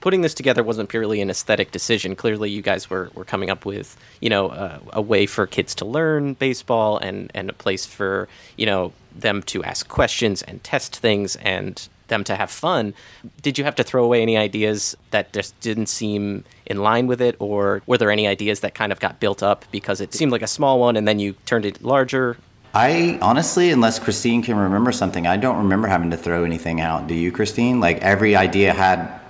Speaker 3: putting this together wasn't purely an aesthetic decision. Clearly, you guys were, were coming up with you know uh, a way for kids to learn baseball and and a place for you know them to ask questions and test things and them to have fun. Did you have to throw away any ideas that just didn't seem in line with it, or were there any ideas that kind of got built up because it seemed like a small one and then you turned it larger?
Speaker 5: I honestly, unless Christine can remember something, I don't remember having to throw anything out. Do you, Christine? Like every idea had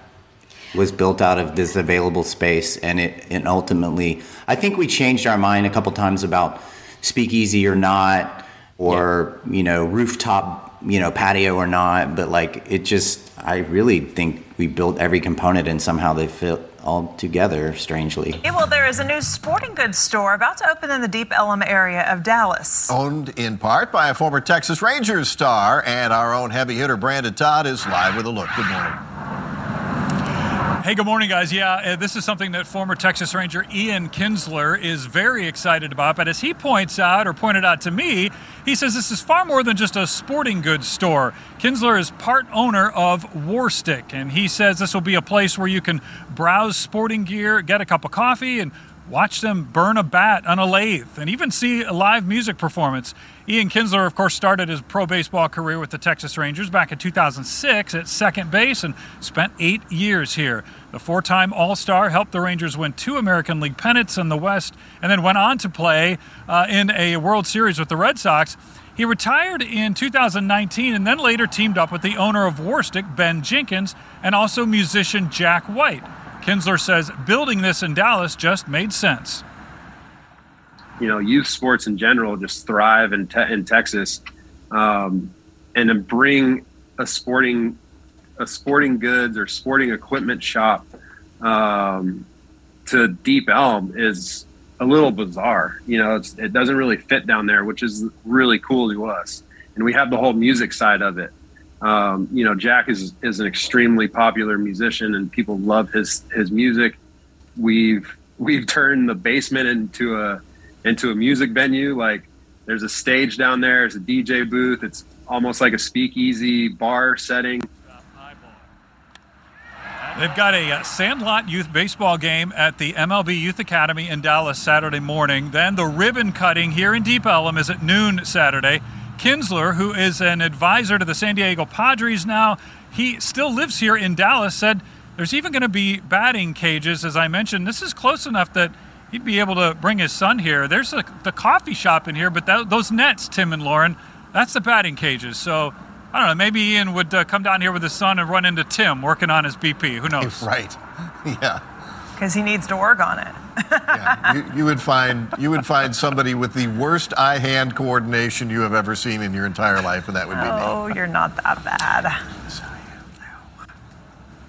Speaker 5: was built out of this available space, and it and ultimately, I think we changed our mind a couple times about speakeasy or not, or you know rooftop, you know patio or not. But like it just, I really think we built every component, and somehow they fit all together. Strangely.
Speaker 11: Yeah, well, there is a new sporting goods store about to open in the Deep Ellum area of Dallas.
Speaker 12: Owned in part by a former Texas Rangers star, and our own heavy hitter Brandon Todd is live with a look. Good morning.
Speaker 13: Hey, good morning, guys. Yeah, uh, this is something that former Texas Ranger Ian Kinsler is very excited about. But as he points out, or pointed out to me, he says this is far more than just a sporting goods store. Kinsler is part owner of Warstic, and he says this will be a place where you can browse sporting gear, get a cup of coffee, and watch them burn a bat on a lathe, and even see a live music performance. Ian Kinsler, of course, started his pro baseball career with the Texas Rangers back in 2006 at second base and spent eight years here. The four time All Star helped the Rangers win two American League pennants in the West and then went on to play uh, in a World Series with the Red Sox. He retired in 2019 and then later teamed up with the owner of Warstic, Ben Jenkins, and also musician Jack White. Kinsler says building this in Dallas just made sense.
Speaker 14: you know youth sports in general just thrive in, te- in Texas, um, and to bring a sporting a sporting goods or sporting equipment shop um, to Deep Ellum is a little bizarre. You know, it doesn't really fit down there, which is really cool to us. And we have the whole music side of it. Um, you know, Jack is is an extremely popular musician, and people love his his music. We've we've turned the basement into a into a music venue. Like there's a stage down there, there's a DJ booth. It's almost like a speakeasy bar setting.
Speaker 13: They've got a uh, Sandlot Youth Baseball game at the MLB Youth Academy in Dallas Saturday morning. Then the ribbon cutting here in Deep Ellum is at noon Saturday. Kinsler, who is an advisor to the San Diego Padres now, he still lives here in Dallas, said there's even going to be batting cages. As I mentioned, this is close enough that he'd be able to bring his son here. There's a, the coffee shop in here, but that, those nets, Tim and Lauren, that's the batting cages. So I don't know. Maybe Ian would uh, come down here with his son and run into Tim working on his BP. Who knows?
Speaker 12: Right. Yeah.
Speaker 11: Because he needs to work on it.
Speaker 12: you, you would find you would find somebody with the worst eye-hand coordination you have ever seen in your entire life, and that would be me.
Speaker 11: Oh, you're not that bad.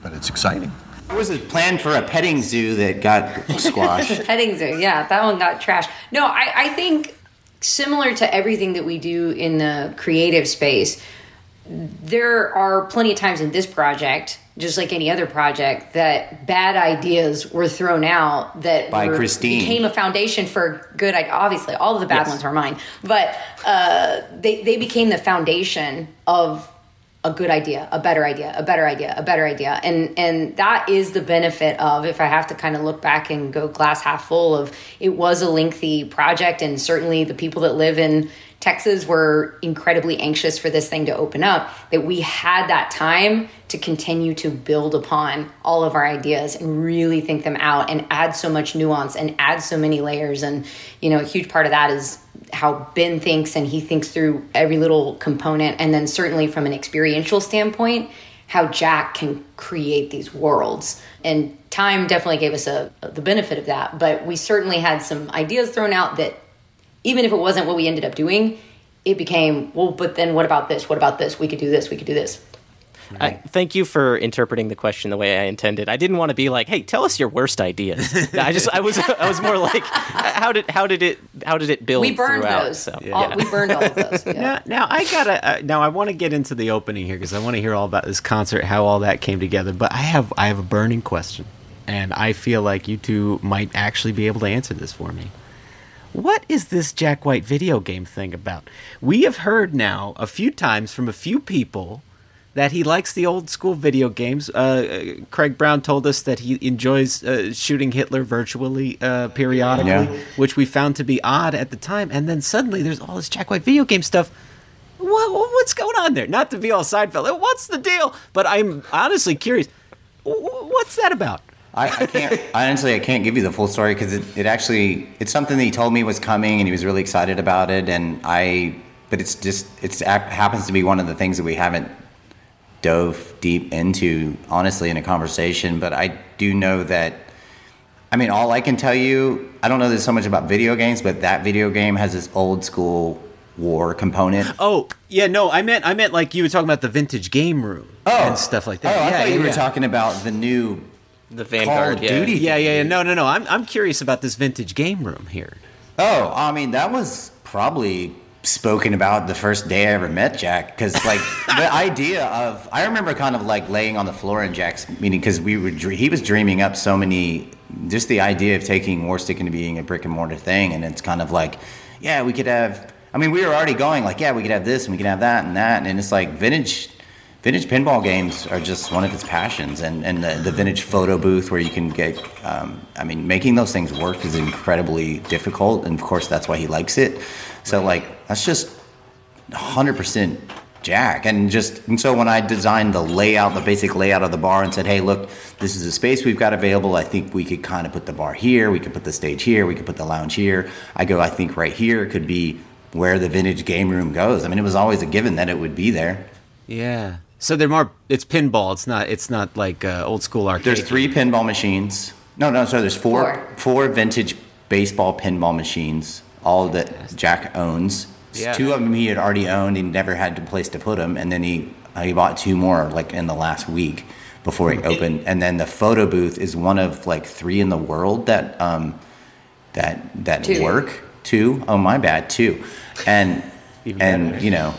Speaker 12: But it's exciting.
Speaker 5: There was a plan for a petting zoo that got squashed.
Speaker 6: Petting zoo, yeah, that one got trashed. No, I, I think similar to everything that we do in the creative space, there are plenty of times in this project, just like any other project, that bad ideas were thrown out that
Speaker 5: By
Speaker 6: were-
Speaker 5: Christine.
Speaker 6: became a foundation for good. i- Obviously, all of the bad
Speaker 5: Yes.
Speaker 6: ones are mine, but uh, they they became the foundation of a good idea, a better idea, a better idea, a better idea. And and that is the benefit of if I have to kind of look back and go glass half full of it was a lengthy project and certainly the people that live in Texas were incredibly anxious for this thing to open up that we had that time to continue to build upon all of our ideas and really think them out and add so much nuance and add so many layers and you know a huge part of that is how Ben thinks and he thinks through every little component. And then, certainly from an experiential standpoint, how Jack can create these worlds. And time definitely gave us a, the benefit of that. But we certainly had some ideas thrown out that, even if it wasn't what we ended up doing, it became, well, but then what about this? What about this? We could do this. We could do this.
Speaker 3: I, thank you for interpreting the question the way I intended. I didn't want to be like, "Hey, tell us your worst ideas." I just, I was, I was more like, "How did, how did it, how did it build?"
Speaker 6: We burned
Speaker 3: throughout?
Speaker 6: those.
Speaker 3: So,
Speaker 6: All-
Speaker 3: yeah.
Speaker 6: We burned all of those.
Speaker 2: Now, now I gotta. Uh, now I want to get into the opening here because I want to hear all about this concert, how all that came together. But I have, I have a burning question, and I feel like you two might actually be able to answer this for me. What is this Jack White video game thing about? We have heard now a few times from a few people that he likes the old school video games. Uh, Craig Brown told us that he enjoys uh, shooting Hitler virtually uh, periodically,
Speaker 5: Yeah.
Speaker 2: which we found to be odd at the time. And then suddenly there's all this Jack White video game stuff. What, what's going on there? Not to be all Seinfeld. What's the deal? But I'm honestly curious. What's that about?
Speaker 5: I, I can't honestly I can't give you the full story because it, it actually it's something that he told me was coming and he was really excited about it and I but it's just it's ac- happens to be one of the things that we haven't dove deep into honestly in a conversation but I do know that I mean all I can tell you I don't know this so much about video games but that video game has this old school war component
Speaker 2: Oh yeah, no, I meant I meant like you were talking about the vintage game room oh. and stuff like that.
Speaker 5: Oh, I
Speaker 2: yeah,
Speaker 5: thought you
Speaker 2: yeah,
Speaker 5: were
Speaker 2: yeah.
Speaker 5: talking about the new
Speaker 3: the
Speaker 5: Vanguard,
Speaker 2: Call of
Speaker 5: yeah.
Speaker 2: Duty. Yeah, yeah, yeah. No, no, no. I'm I'm curious about this vintage game room here.
Speaker 5: Oh, I mean, that was probably spoken about the first day I ever met Jack. Because, like, the idea of, I remember kind of like laying on the floor in Jack's meeting because we were, he was dreaming up so many, just the idea of taking Warstic into being a brick and mortar thing. And it's kind of like, yeah, we could have, I mean, we were already going like, yeah, we could have this and we could have that and that. And it's like vintage. Vintage pinball games are just one of his passions, and, and the, the vintage photo booth where you can get, um, I mean, making those things work is incredibly difficult, and of course that's why he likes it. So like that's just 100% Jack, and just and so when I designed the layout, the basic layout of the bar, and said, hey, look, this is a space we've got available. I think we could kind of put the bar here, we could put the stage here, we could put the lounge here. I go, I think right here could be where the vintage game room goes. I mean, it was always a given that it would be there.
Speaker 2: Yeah. So they're more. It's pinball. It's not. It's not like uh, old school arcade.
Speaker 5: There's three pinball machines. No, no, sorry. There's four, four vintage baseball pinball machines, all that Jack owns.
Speaker 2: Yeah.
Speaker 5: Two of them he had already owned. He never had a place to put them, and then he uh, he bought two more like in the last week before he opened. And then the photo booth is one of like three in the world that um that that
Speaker 6: Two.
Speaker 5: work. Two. Oh my bad. Two. And and you know,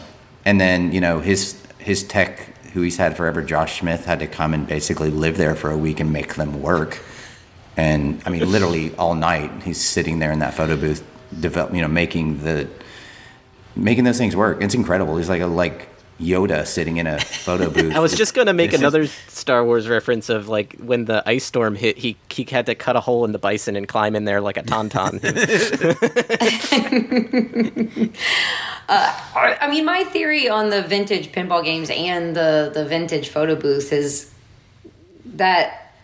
Speaker 5: and then you know his his tech who he's had forever, Josh Smith, had to come and basically live there for a week and make them work. And I mean, literally all night, he's sitting there in that photo booth, develop, you know, making the making those things work. It's incredible. He's like a like Yoda sitting in a photo booth.
Speaker 3: I was just going to make
Speaker 5: This is-
Speaker 3: another Star Wars reference of like when the ice storm hit, he he had to cut a hole in the bison and climb in there like a tauntaun.
Speaker 6: Uh, I I mean, my theory on the vintage pinball games and the the vintage photo booth is that,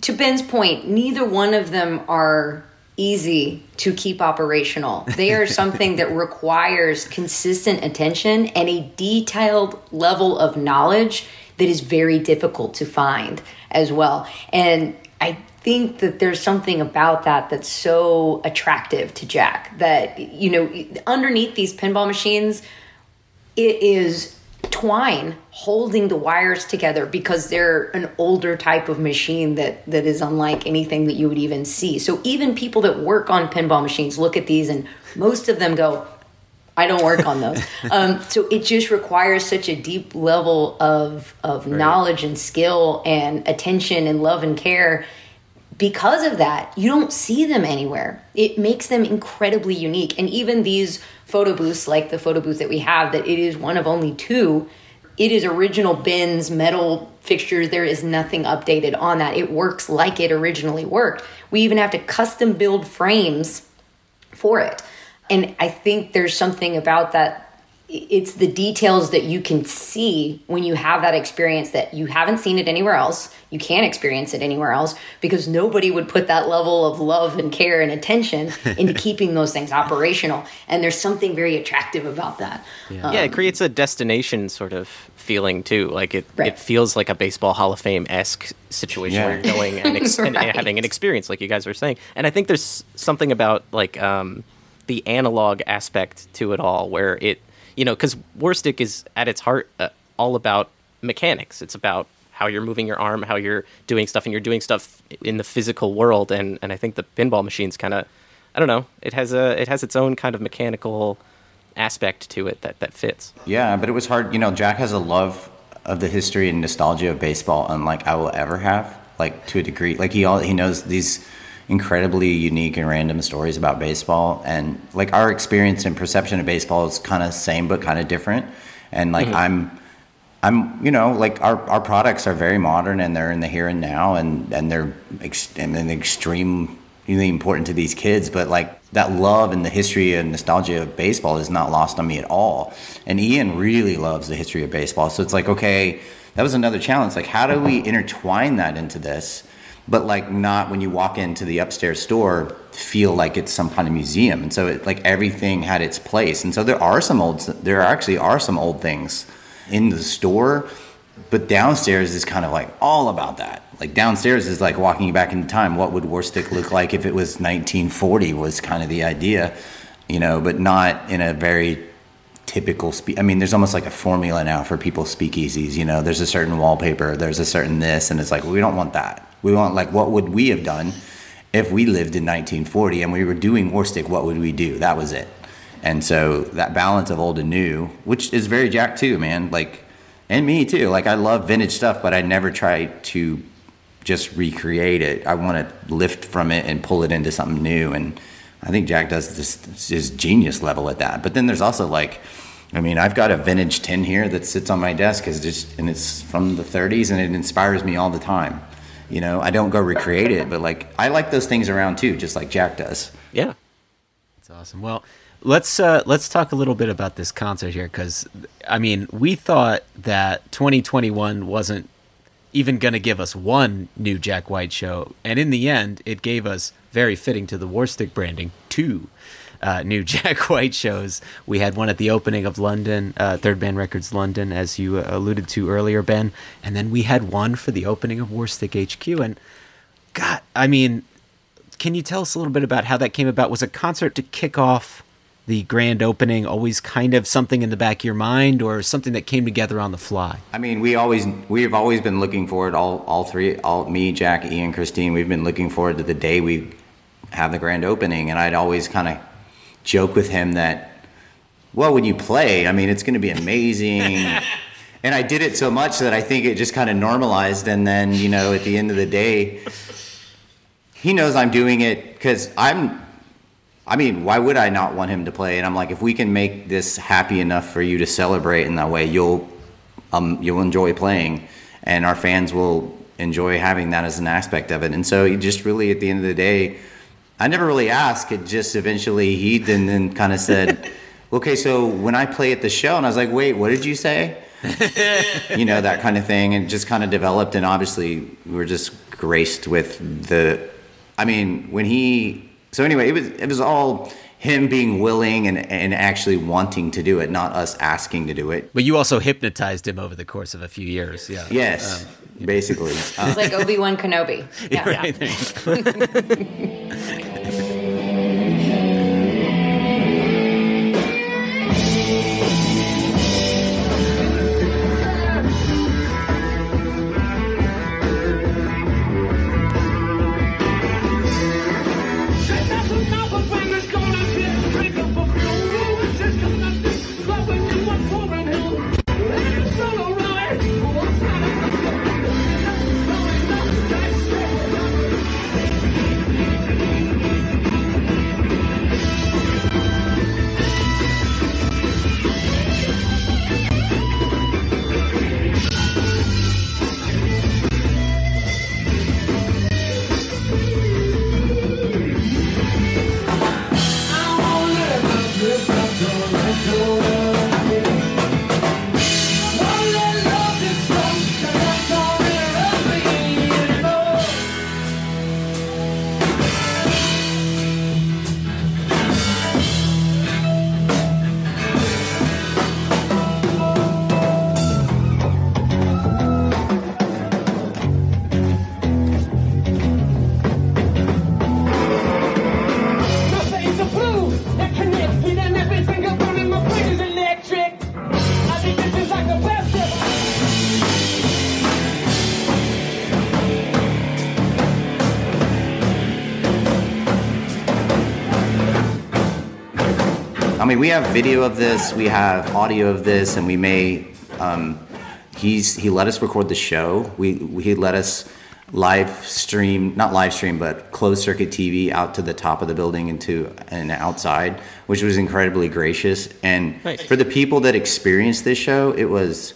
Speaker 6: to Ben's point, neither one of them are easy to keep operational. They are something that requires consistent attention and a detailed level of knowledge that is very difficult to find as well. And I think that there's something about that that's so attractive to Jack that you know underneath these pinball machines it is twine holding the wires together because they're an older type of machine that that is unlike anything that you would even see. So even people that work on pinball machines look at these and most of them go I don't work on those. um, so it just requires such a deep level of of right. knowledge and skill and attention and love and care. Because of that, you don't see them anywhere. It makes them incredibly unique. And even these photo booths, like the photo booth that we have, that it is one of only two. It is original bins, metal fixtures. There is nothing updated on that. It works like it originally worked. We even have to custom build frames for it. And I think there's something about that it's the details that you can see when you have that experience that you haven't seen it anywhere else. You can't experience it anywhere else because nobody would put that level of love and care and attention into keeping those things operational. And there's something very attractive about that.
Speaker 3: Yeah, um, yeah it creates a destination sort of feeling too. Like it, right. it feels like a baseball Hall of Fame esque situation yeah. where you're going and, ex- right. and, having an experience, like you guys were saying. And I think there's something about like um, the analog aspect to it all where it you know, because Warstic is at its heart uh, all about mechanics. It's about how you're moving your arm, how you're doing stuff, and you're doing stuff in the physical world. And and I think the pinball machine's kind of, I don't know, it has a it has its own kind of mechanical aspect to it that that fits.
Speaker 5: Yeah, but it was hard. You know, Jack has a love of the history and nostalgia of baseball, unlike I will ever have. Like to a degree, like he all he knows these incredibly unique and random stories about baseball. And like our experience and perception of baseball is kind of same but kind of different. And like mm-hmm. i'm i'm you know like our, our products are very modern and they're in the here and now and and they're ex- and extremely important to these kids. But like that love and the history and nostalgia of baseball is not lost on me at all. And ian really loves the history of baseball. So it's like okay that was another challenge. Like how do we intertwine that into this but like not when you walk into the upstairs store feel like it's some kind of museum and so it like everything had its place and so there are some old there actually are some old things in the store but downstairs is kind of like all about that like downstairs is like walking back in time what would Warstic look like if it was 1940 was kind of the idea you know but not in a very typical spe- I mean, there's almost like a formula now for people's speakeasies. You know, there's a certain wallpaper, there's a certain this, and it's like well, we don't want that. We want like what would we have done if we lived in 1940 and we were doing Warstic? What would we do? That was it. And so that balance of old and new, which is very Jack too, man. Like, and me too. Like I love vintage stuff, but I never try to just recreate it. I want to lift from it and pull it into something new. And I think Jack does this his genius level at that. But then there's also like, I mean, I've got a vintage tin here that sits on my desk, just and it's from the 30s, and it inspires me all the time. You know, I don't go recreate it, but like I like those things around too, just like Jack does.
Speaker 3: Yeah,
Speaker 2: that's awesome. Well, let's uh, let's talk a little bit about this concert here, because I mean, we thought that 2021 wasn't even going to give us one new Jack White show, and in the end, it gave us very fitting to the Warstic branding two uh, new Jack White shows. We had one at the opening of London, uh, Third Man Records London, as you uh, alluded to earlier, Ben, and then we had one for the opening of Warstic HQ. And God, I mean, can you tell us a little bit about how that came about? Was a concert to kick off the grand opening always kind of something in the back of your mind, or something that came together on the fly?
Speaker 5: I mean, we always we've always been looking forward. All all three, all me, Jack, Ian, Christine. We've been looking forward to the day we have the grand opening, and I'd always kind of joke with him that, well, when you play, I mean, it's going to be amazing. and I did it so much that I think it just kind of normalized. And then, you know, at the end of the day, he knows I'm doing it because I'm. I mean, why would I not want him to play? And I'm like, if we can make this happy enough for you to celebrate in that way, you'll um, you'll enjoy playing, and our fans will enjoy having that as an aspect of it. And so, he just really, at the end of the day, I never really asked. It just eventually he then then kind of said, "Okay, so when I play at the show," and I was like, "Wait, what did you say?" you know that kind of thing, and just kind of developed. And obviously, we were just graced with the. I mean, when he. So anyway, it was it was all him being willing and, and actually wanting to do it, not us asking to do it.
Speaker 2: But you also hypnotized him over the course of a few years. Yeah.
Speaker 5: Yes,
Speaker 2: Um,
Speaker 5: basically. Uh,
Speaker 6: It's like Obi Wan Kenobi. Yeah.
Speaker 2: right,
Speaker 5: mean, we have video of this, we have audio of this, and we may. Um, he's he let us record the show. We he let us live stream, not live stream, but closed circuit TV out to the top of the building and to and outside, which was incredibly gracious. And
Speaker 3: Nice.
Speaker 5: for the people that experienced this show, it was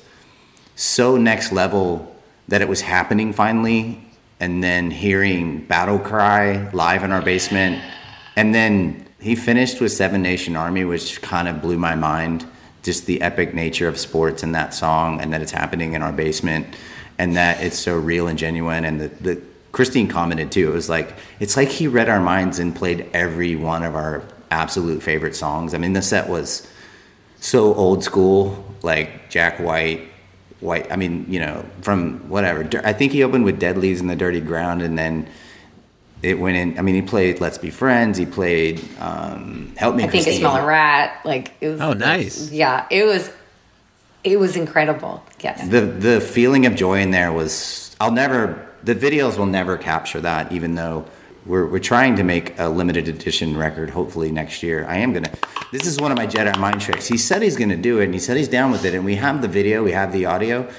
Speaker 5: so next level that it was happening finally and then hearing battle cry live in our basement and then he finished with seven nation army which kind of blew my mind just the epic nature of sports in that song and that it's happening in our basement and that it's so real and genuine and the, the christine commented too it was like it's like he read our minds and played every one of our absolute favorite songs i mean the set was so old school, like Jack White, White. I mean, you know, from whatever. I think he opened with Dead Leaves and the Dirty Ground, and then it went in. I mean, he played Let's Be Friends. He played um, Help Me.
Speaker 6: I think I
Speaker 5: Christine.
Speaker 6: smell a rat. Like it was.
Speaker 5: Oh, nice.
Speaker 6: Yeah, it was. It was incredible. Yes.
Speaker 5: The the feeling of joy in there was. I'll never. The videos will never capture that, even though. We're, we're trying to make a limited edition record hopefully next year. I am gonna. This is one of my Jedi mind tricks. He said he's gonna do it, and he said he's down with it. And we have the video, we have the audio.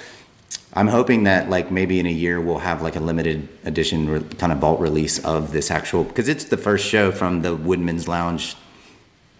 Speaker 5: I'm hoping that like maybe in a year we'll have like a limited edition re- kind of vault release of this actual because it's the first show from the Woodman's Lounge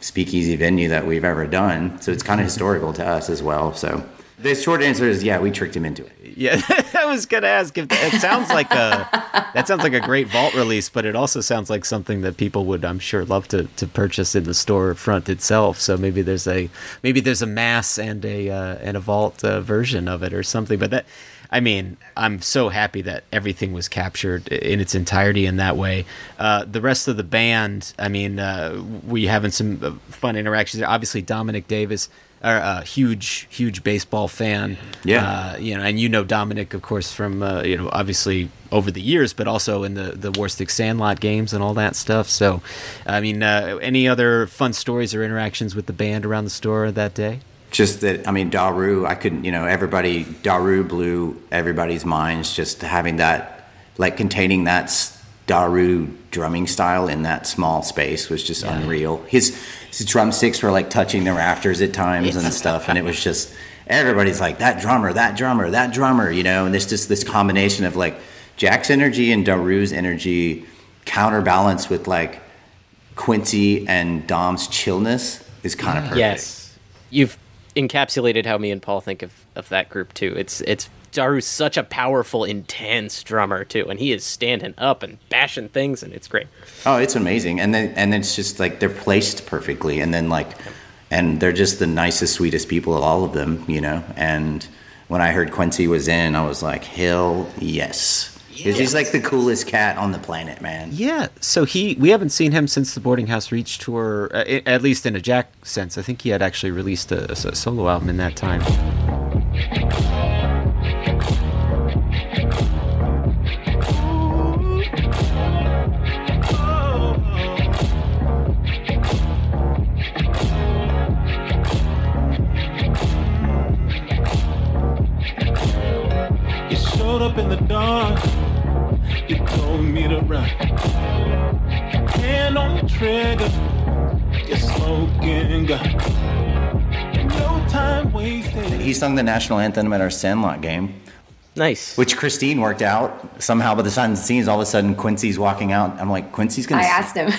Speaker 5: speakeasy venue that we've ever done. So it's kind of mm-hmm. historical to us as well. So the short answer is yeah, we tricked him into it.
Speaker 2: Yeah, I was gonna ask if it sounds like a that sounds like a great vault release, but it also sounds like something that people would, I'm sure, love to, to purchase in the store front itself. So maybe there's a maybe there's a mass and a uh, and a vault uh, version of it or something. But that, I mean, I'm so happy that everything was captured in its entirety in that way. Uh, the rest of the band, I mean, uh, we having some uh, fun interactions. Obviously, Dominic Davis are a huge, huge baseball fan.
Speaker 5: Yeah.
Speaker 2: Uh, you know, and you know Dominic, of course, from uh, you know obviously over the years, but also in the the Warstic Sandlot games and all that stuff. So, I mean, uh, any other fun stories or interactions with the band around the store that day?
Speaker 5: Just that, I mean, Daru, I couldn't, you know, everybody, Daru blew everybody's minds just having that, like containing that Daru drumming style in that small space was just unreal. His, his drumsticks were like touching the rafters at times and stuff, and it was just, everybody's like, that drummer, that drummer, that drummer, you know, and there's just this combination of like Jack's energy and Daru's energy counterbalanced with like Quincy and Dom's chillness is kind of mm. perfect.
Speaker 3: Yes, you've encapsulated how me and Paul think of, of that group too. It's it's Daru's such a powerful, intense drummer too, and he is standing up and bashing things, and it's great.
Speaker 5: Oh, it's amazing, and then and it's just like they're placed perfectly, and then like, and they're just the nicest, sweetest people, of all of them, you know. And when I heard Quincy was in, I was like, hell yes. 'Cause He's like the coolest cat on the planet, man.
Speaker 2: Yeah, so he we haven't seen him since the Boarding House Reach tour, uh, at least in a Jack sense. I think he had actually released a solo album in that time.
Speaker 15: Showed up in the dark. You told me to run. Hand on the trigger. You're smoking gun. No time wasted.
Speaker 5: He sung the national anthem at our Sandlot game.
Speaker 3: Nice.
Speaker 5: Which Christine worked out somehow. By the time the scenes, all of a sudden Quincy's walking out. I'm like, Quincy's gonna.
Speaker 6: I asked him.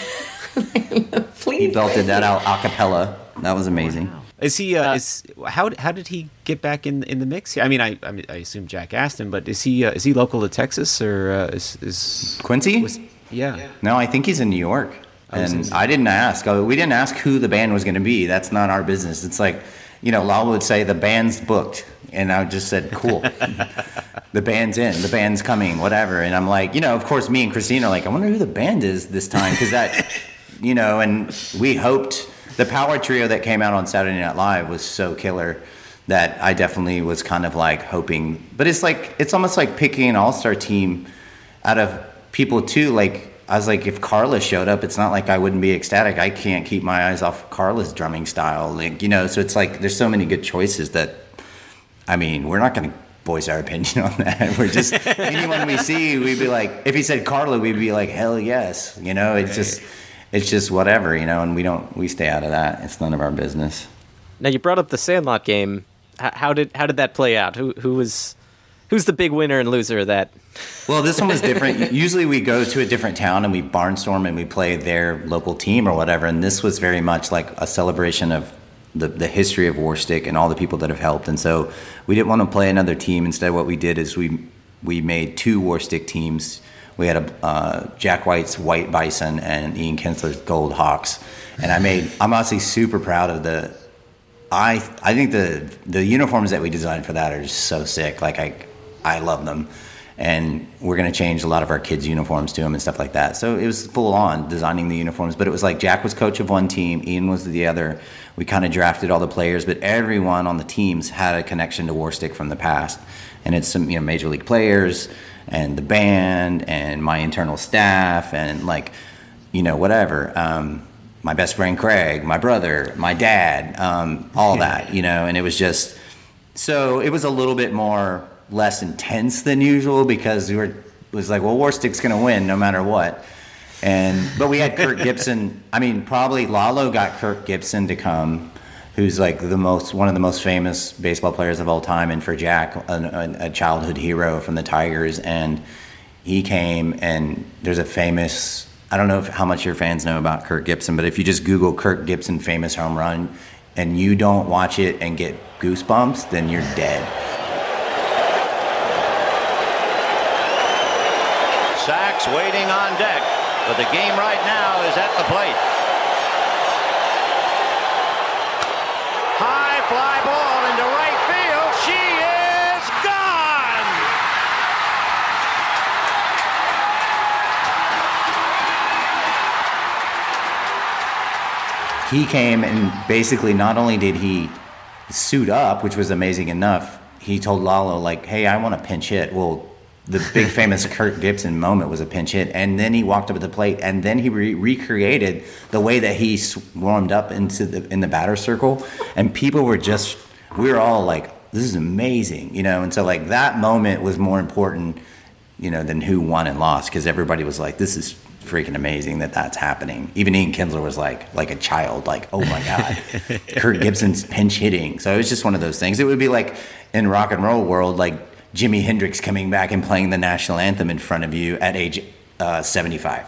Speaker 6: Please.
Speaker 5: He belted that out a cappella. That was amazing.
Speaker 2: Is he? Uh, is how how did he get back in in the mix? I mean, I I, I assume Jack asked him, but is he uh, is he local to Texas or uh, is is
Speaker 5: Quincy?
Speaker 2: yeah.
Speaker 5: No, I think he's in New York.
Speaker 2: Oh,
Speaker 5: And
Speaker 2: in-
Speaker 5: I didn't ask. Oh, We didn't ask who the band was going to be. That's not our business. It's like, you know, Lala would say the band's booked, and I just said, cool. the band's in. The band's coming. Whatever. And I'm like, you know, of course, me and Christine are like, I wonder who the band is this time because that, you know, and we hoped the power trio that came out on Saturday Night Live was so killer that I definitely was kind of like hoping. But it's like it's almost like picking an all star team out of people too. Like I was like, if Carla showed up, it's not like I wouldn't be ecstatic. I can't keep my eyes off Carla's drumming style. Like you know, so it's like there's so many good choices that. I mean, we're not going to voice our opinion on that. We're just anyone we see, we'd be like, if he said Carla, we'd be like, hell yes. You know, it's just, it's just whatever. You know, and we don't, we stay out of that. It's none of our business.
Speaker 3: Now you brought up the Sandlot game. H- how did how did that play out? Who who was who's the big winner and loser of that?
Speaker 5: Well, this one was different. Usually we go to a different town and we barnstorm and we play their local team or whatever. And this was very much like a celebration of the, the history of Warstic and all the people that have helped. And so we didn't want to play another team. Instead, what we did is we we made two Warstic teams. We had a uh, Jack White's White Bison and Ian Kinsler's Gold Hawks. And I made. I'm honestly super proud of the I I think the the uniforms that we designed for that are just so sick. Like I I love them, and we're gonna change a lot of our kids' uniforms to them and stuff like that. So it was full on designing the uniforms. But it was like Jack was coach of one team, Ian was the other. We kind of drafted all the players, but everyone on the teams had a connection to Warstic from the past, and it's some you know major league players and the band and my internal staff and like you know whatever. Um, my best friend Craig, my brother, my dad, um, all that, you know, and it was just so it was a little bit more less intense than usual because we were it was like, well, Warstic's gonna win no matter what. And but we had Kirk Gibson. I mean, probably Lalo got Kirk Gibson to come, who's like the most one of the most famous baseball players of all time, and for Jack, a, a, childhood hero from the Tigers, and he came and there's a famous I don't know if, how much your fans know about Kirk Gibson, but if you just Google Kirk Gibson famous home run and you don't watch it and get goosebumps, then you're dead.
Speaker 16: Sax waiting on deck, but the game right now is at the plate.
Speaker 5: He came and basically not only did he suit up, which was amazing enough, he told Lalo like, "Hey, I want a pinch hit." Well, the big famous Kirk Gibson moment was a pinch hit, and then he walked up to the plate, and then he re- recreated the way that he swarmed up into the in the batter circle, and people were just, we were all like, "This is amazing," you know. And so like that moment was more important, you know, than who won and lost, because everybody was like, "This is." Freaking amazing that that's happening. Even Ian Kinsler was like, like a child, like, oh my God, Kirk Gibson's pinch hitting. So it was just one of those things. It would be like in rock and roll world, like Jimi Hendrix coming back and playing the national anthem in front of you at age uh, 75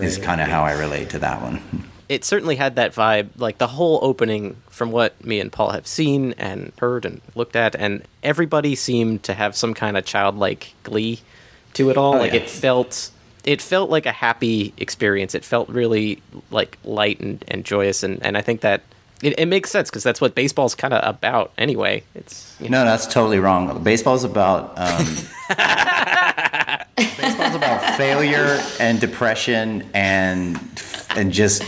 Speaker 5: is kind of how I relate to that one.
Speaker 3: It certainly had that vibe, like the whole opening from what me and Paul have seen and heard and looked at, and everybody seemed to have some kind of childlike glee to it all.
Speaker 5: Oh,
Speaker 3: like
Speaker 5: yeah.
Speaker 3: it felt it felt like a happy experience. It felt really like light and, and joyous and, and I think that it, it makes sense because that's what baseball's kind of about anyway. It's you know.
Speaker 5: No, that's totally wrong. Baseball's about um, Baseball's about failure and depression and and just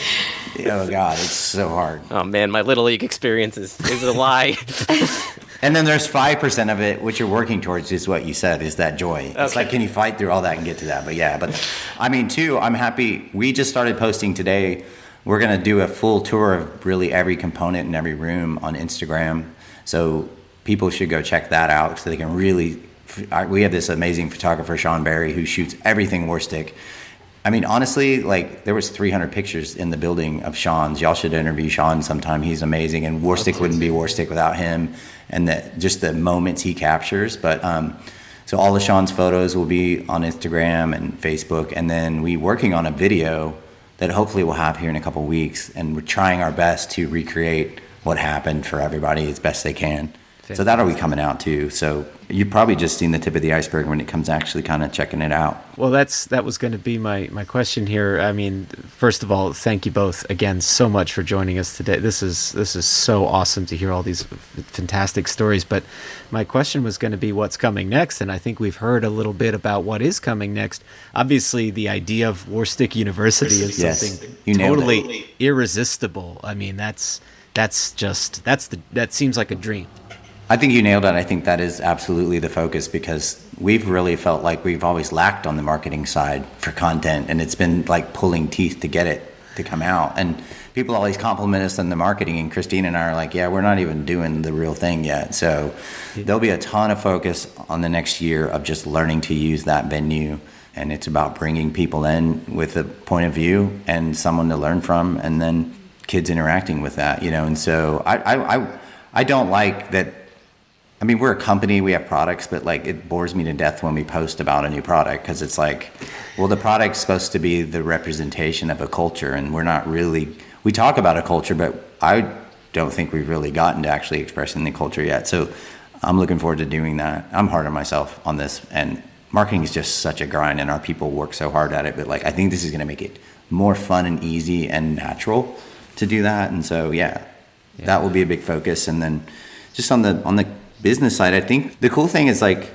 Speaker 5: oh god, it's so hard.
Speaker 3: Oh man, my little league experience is, is a lie.
Speaker 5: And then there's five percent of it, which you're working towards, is what you said, is that joy. It's like, can you fight through all that and get to that? But yeah, but I mean, too, I'm happy. We just started posting today. We're gonna do a full tour of really every component in every room on Instagram. So people should go check that out so they can really. We have this amazing photographer, Sean Barry, who shoots everything Warstic. I mean, honestly, like there was 300 pictures in the building of Sean's. Y'all should interview Sean sometime. He's amazing, and Warstic wouldn't be Warstic without him, and that just the moments he captures. But um, so all of Sean's photos will be on Instagram and Facebook, and then we working on a video that hopefully we'll have here in a couple weeks, and we're trying our best to recreate what happened for everybody as best they can. So that'll be coming out too. So you've probably just seen the tip of the iceberg when it comes to actually kind of checking it out.
Speaker 2: Well, that's that was going to be my my question here. I mean, first of all, thank you both again so much for joining us today. This is this is so awesome to hear all these f- fantastic stories. But my question was going to be what's coming next, and I think we've heard a little bit about what is coming next. Obviously, the idea of Warstic University is
Speaker 5: Yes,
Speaker 2: something
Speaker 5: nailed it.
Speaker 2: totally irresistible. I mean, that's that's just that's the that seems like a dream.
Speaker 5: I think you nailed it. I think that is absolutely the focus because we've really felt like we've always lacked on the marketing side for content, and it's been like pulling teeth to get it to come out. And people always compliment us on the marketing, and Christine and I are like, "Yeah, we're not even doing the real thing yet." So there'll be a ton of focus on the next year of just learning to use that venue, and it's about bringing people in with a point of view and someone to learn from, and then kids interacting with that, you know. And so I, I, I, I don't like that I mean, we're a company, we have products, but like it bores me to death when we post about a new product because it's like, well, the product's supposed to be the representation of a culture, and we're not really. We talk about a culture, but I don't think we've really gotten to actually expressing the culture yet. So I'm looking forward to doing that. I'm hard on myself on this, and marketing is just such a grind, and our people work so hard at it. But like, I think this is going to make it more fun and easy and natural to do that. And so, yeah, that will be a big focus. And then just on the on the business side, I think the cool thing is like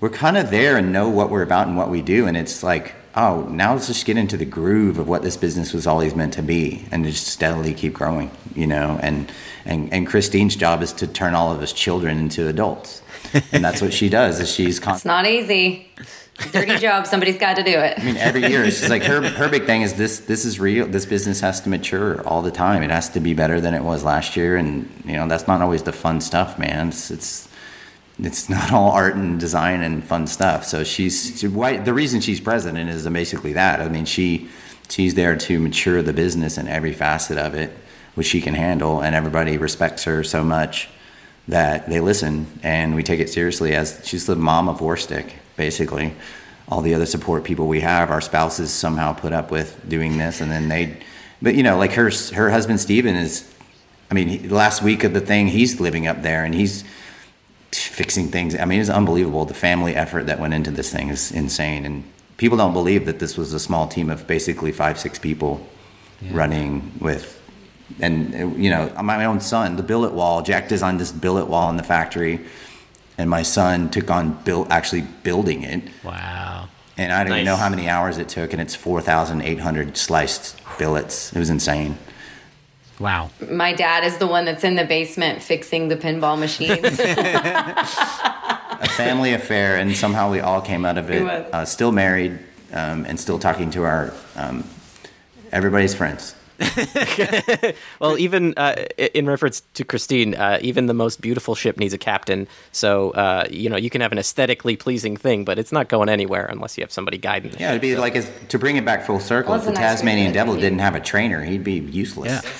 Speaker 5: we're kind of there and know what we're about and what we do, and it's like, oh, now let's just get into the groove of what this business was always meant to be, and just steadily keep growing, you know. And and and Christine's job is to turn all of us children into adults, and that's what she does. Is she's
Speaker 6: It's not easy. Dirty job. Somebody's got to do it.
Speaker 5: I mean, every year it's just like her her big thing is this this is real. This business has to mature all the time. It has to be better than it was last year, and you know that's not always the fun stuff, man. It's it's, it's not all art and design and fun stuff. So she's she, why the reason she's president is basically that. I mean, she she's there to mature the business in every facet of it, which she can handle, and everybody respects her so much that they listen and we take it seriously as she's the mom of Warstic, basically. All the other support people we have, our spouses somehow put up with doing this, and then they, but you know, like her her husband Steven is, I mean, he, last week of the thing, he's living up there and he's fixing things. I mean, it's unbelievable. The family effort that went into this thing is insane, and people don't believe that this was a small team of basically five six people running with and you know my own son the billet wall jack designed this billet wall in the factory and my son took on build actually building it.
Speaker 2: Wow.
Speaker 5: And i don't even know how many hours it took and it's 4800 sliced billets. It was insane.
Speaker 2: Wow.
Speaker 6: My dad is the one that's in the basement fixing the pinball machines.
Speaker 5: a family affair and somehow we all came out of it
Speaker 6: It
Speaker 5: uh, still married um, and still talking to our um, everybody's friends
Speaker 3: well, even uh, in reference to Christine, uh, even the most beautiful ship needs a captain. So uh, you know you can have an aesthetically pleasing thing, but it's not going anywhere unless you have somebody guiding it.
Speaker 5: yeah it'd be like as, to bring it back full circle
Speaker 6: Well,
Speaker 5: if the
Speaker 6: nice
Speaker 5: tasmanian devil
Speaker 6: be.
Speaker 5: didn't have a trainer he'd be useless Yeah.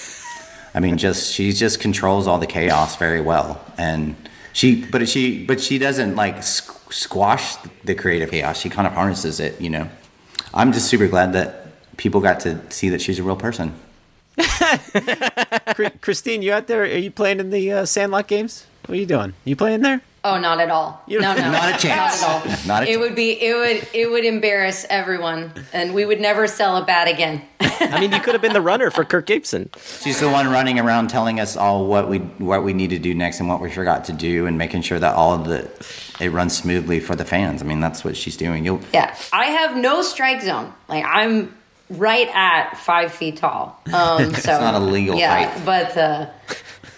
Speaker 5: I mean, just she just controls all the chaos very well, and she, but she, but she doesn't like squ- squash the creative chaos. She kind of harnesses it, you know. I'm just super glad that people got to see that she's a real person.
Speaker 2: Chri- Christine, you out there? Are you playing in the uh, Sandlot games? What are you doing? You playing there?
Speaker 6: Oh, not at all.
Speaker 5: You-
Speaker 6: no, no,
Speaker 5: Not a chance.
Speaker 6: Not at all.
Speaker 5: Not a
Speaker 6: it would be. It would. It would embarrass everyone, and we would never sell a bat again.
Speaker 3: I mean, you could have been the runner for Kirk Gibson.
Speaker 5: She's the one running around telling us all what we what we need to do next and what we forgot to do, and making sure that all of the it runs smoothly for the fans. I mean, that's what she's doing. You'll
Speaker 6: Yeah, I have no strike zone. Like I'm right at five feet tall. Um,
Speaker 5: It's
Speaker 6: so
Speaker 5: not a legal
Speaker 6: yeah,
Speaker 5: height.
Speaker 6: but uh,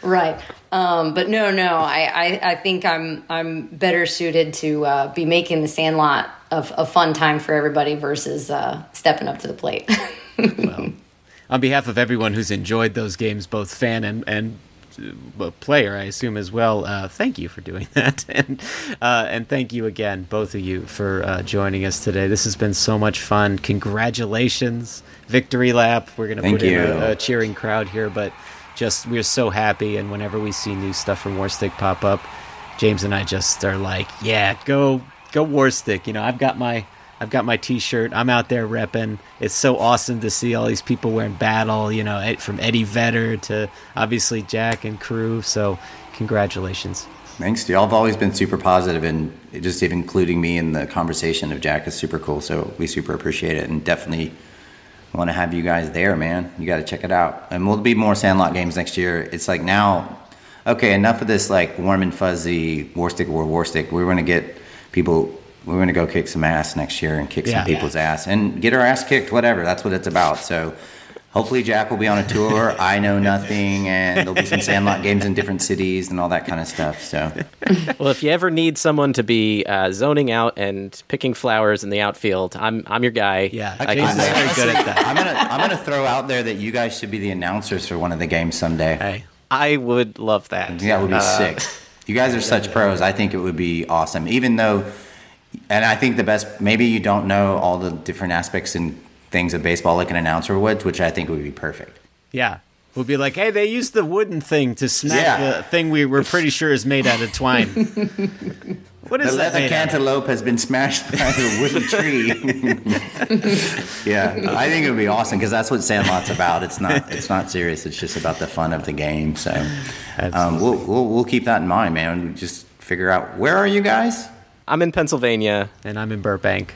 Speaker 6: right. Um, but no, no, I, I, I think I'm I'm better suited to uh, be making the Sandlot a, a fun time for everybody versus uh, stepping up to the plate.
Speaker 2: On behalf of everyone who's enjoyed those games, both fan and and player, I assume as well. Uh, thank you for doing that, and uh, and thank you again, both of you, for uh, joining us today. This has been so much fun. Congratulations, victory lap. We're gonna
Speaker 5: Thank
Speaker 2: put in a, a cheering crowd here, but just we're so happy. And whenever we see new stuff from Warstic pop up, James and I just are like, yeah, go go Warstic. You know, I've got my I've got my T-shirt. I'm out there repping. It's so awesome to see all these people wearing battle. You know, from Eddie Vedder to obviously Jack and crew. So, congratulations.
Speaker 5: Thanks, y'all have always been super positive, and just even including me in the conversation of Jack is super cool. So we super appreciate it, and definitely want to have you guys there, man. You got to check it out, and we'll be more Sandlot games next year. It's like now, okay, enough of this like warm and fuzzy Warstic war Warstic. We're gonna get people. We're gonna go kick some ass next year and kick
Speaker 2: Yeah.
Speaker 5: some people's ass and get our ass kicked. Whatever, that's what it's about. So. Hopefully Jack will be on a tour. I know nothing, and there'll be some Sandlot games in different cities and all that kind of stuff. So
Speaker 3: well, if you ever need someone to be uh, zoning out and picking flowers in the outfield, I'm I'm your guy. Yeah, I
Speaker 5: James
Speaker 3: can,
Speaker 5: is very good at that. I'm gonna I'm gonna throw out there that you guys should be the announcers for one of the games someday.
Speaker 2: Hey,
Speaker 3: I would love that.
Speaker 5: that would be
Speaker 3: Uh,
Speaker 5: sick. You guys are such pros. I think it would be awesome. Even though, and I think the best maybe you don't know all the different aspects and things of baseball like an announcer would, which I think would be perfect.
Speaker 2: Yeah. We'll be like, hey, they used the wooden thing to smack
Speaker 5: Yeah.
Speaker 2: the thing we were pretty sure is made out of twine. what is
Speaker 5: the
Speaker 2: that
Speaker 5: leather
Speaker 2: made out of?
Speaker 5: cantaloupe has been smashed by a wooden tree. yeah, I think it would be awesome because that's what Sandlot's about. It's not it's not serious. It's just about the fun of the game. So um, we'll, we'll we'll keep that in mind, man. We just figure out where are you guys.
Speaker 3: I'm in Pennsylvania,
Speaker 2: and I'm in Burbank.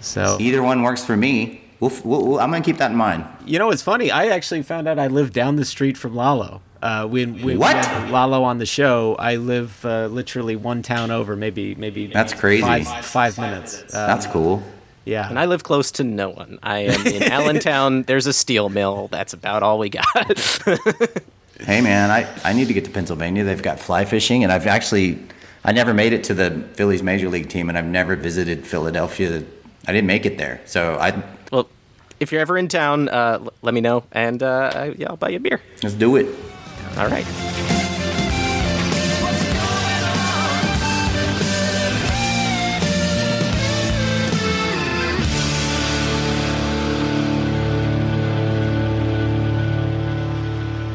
Speaker 2: So
Speaker 5: either one works for me. We'll, we'll, we'll- I'm gonna keep that in mind.
Speaker 2: You know what's funny? I actually found out I live down the street from Lalo. Uh, when, when
Speaker 5: What?
Speaker 2: we had Lalo on the show, I live uh, literally one town over, maybe maybe
Speaker 5: That's crazy.
Speaker 2: Five, five minutes. Um,
Speaker 5: That's cool.
Speaker 2: Yeah.
Speaker 3: and I live close to no one. I am in Allentown. There's a steel mill. That's about all we got.
Speaker 5: Hey man, I, I need to get to Pennsylvania. They've got fly fishing, and I've actually I never made it to the Phillies major league team, and I've never visited Philadelphia. I didn't make it there, so I
Speaker 3: well, if you're ever in town, uh, l- let me know, and uh, I- yeah, I'll buy you a beer.
Speaker 5: let's do it.
Speaker 3: All right.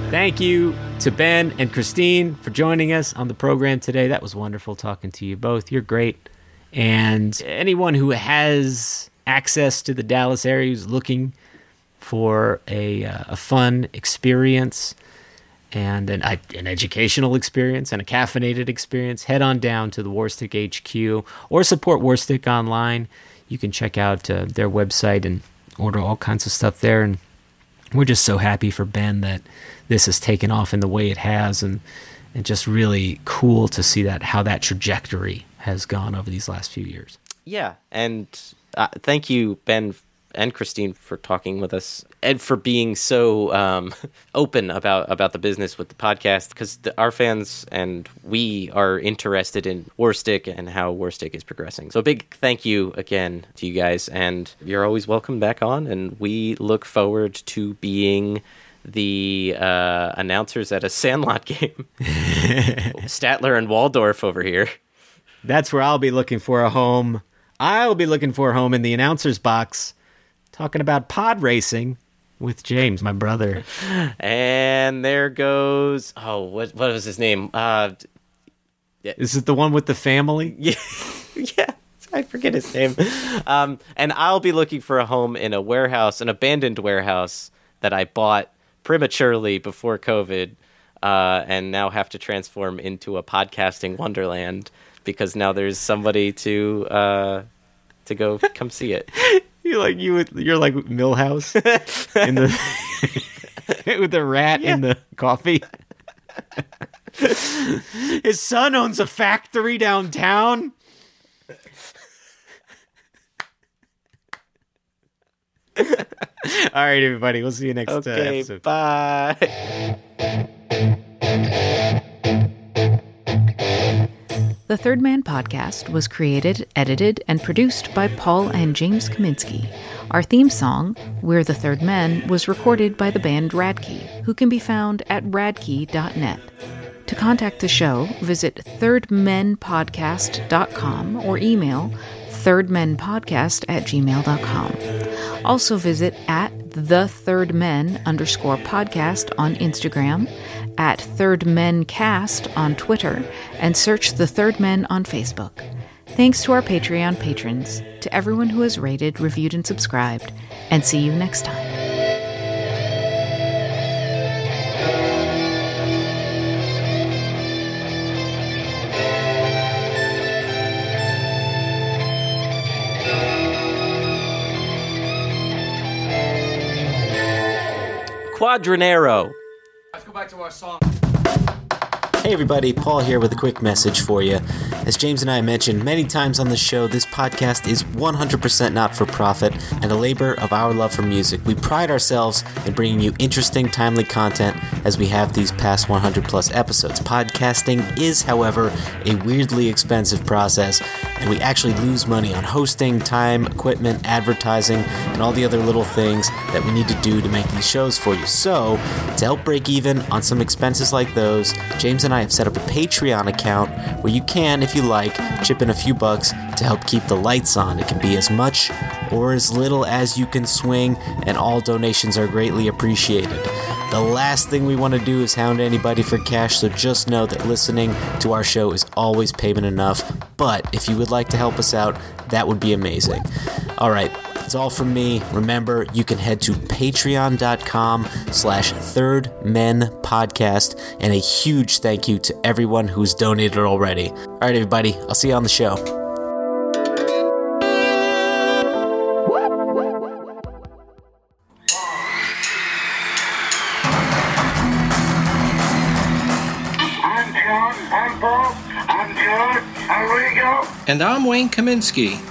Speaker 2: Thank you to Ben and Christine for joining us on the program today. That was wonderful talking to you both. You're great. And anyone who has access to the Dallas area who's looking for a, uh, a fun experience and an, an educational experience and a caffeinated experience, head on down to the Warstic HQ or support Warstic online. You can check out uh, their website and order all kinds of stuff there. And we're just so happy for Ben that this has taken off in the way it has, and and just really cool to see that how that trajectory has gone over these last few years.
Speaker 3: Yeah, and uh, thank you, Ben and Christine, for talking with us and for being so um, open about about the business with the podcast because our fans and we are interested in Warstic and how Warstic is progressing. So, big thank you again to you guys, and you're always welcome back on. And we look forward to being the uh, announcers at a Sandlot game. Statler and Waldorf over here.
Speaker 2: That's where I'll be looking for a home. I'll be looking for a home in the announcer's box, talking about pod racing with James, my brother.
Speaker 3: And there goes oh what what was his name? Uh
Speaker 2: Is it the one with the family?
Speaker 3: Yeah. yeah. I forget his name. Um, and I'll be looking for a home in a warehouse, an abandoned warehouse that I bought prematurely before COVID, uh, and now have to transform into a podcasting wonderland because now there's somebody to uh, to go come see it.
Speaker 2: You like you would- you're like Millhouse in the with the rat in the coffee. His son owns a factory downtown. All right, everybody. We'll see you next uh, episode.
Speaker 3: bye.
Speaker 17: The Third Man podcast was created, edited, and produced by Paul and James Kaminsky. Our theme song, We're the Third Men, was recorded by the band Radkey, who can be found at radkey.net. To contact the show, visit thirdmenpodcast.com or email thirdmenpodcast at gmail.com. Also visit at the third men underscore podcast on Instagram, at third men cast on Twitter, and search the third men on Facebook. Thanks to our Patreon patrons, to everyone who has rated, reviewed, and subscribed, and see you next time.
Speaker 3: Quadranero.
Speaker 18: Let's go back to our song.
Speaker 2: Hey everybody, Paul here with a quick message for you. As James and I mentioned many times on the show, this podcast is 100% not for profit and a labor of our love for music. We pride ourselves in bringing you interesting, timely content as we have these past 100 plus episodes. Podcasting is, however, a weirdly expensive process, and we actually lose money on hosting, time, equipment, advertising, and all the other little things that we need to do to make these shows for you. So, to help break even on some expenses like those, James and I have set up a Patreon account where you can, if you like, chip in a few bucks to help keep the lights on. It can be as much or as little as you can swing, and all donations are greatly appreciated. The last thing we want to do is hound anybody for cash, so just know that listening to our show is always payment enough. But if you would like to help us out, that would be amazing. All right, that's all from me. Remember, you can head to patreon.com slash third men podcast, and a huge thank you to everyone who's donated already. All right, everybody, I'll see you on the show.
Speaker 19: And I'm Wayne Kaminsky.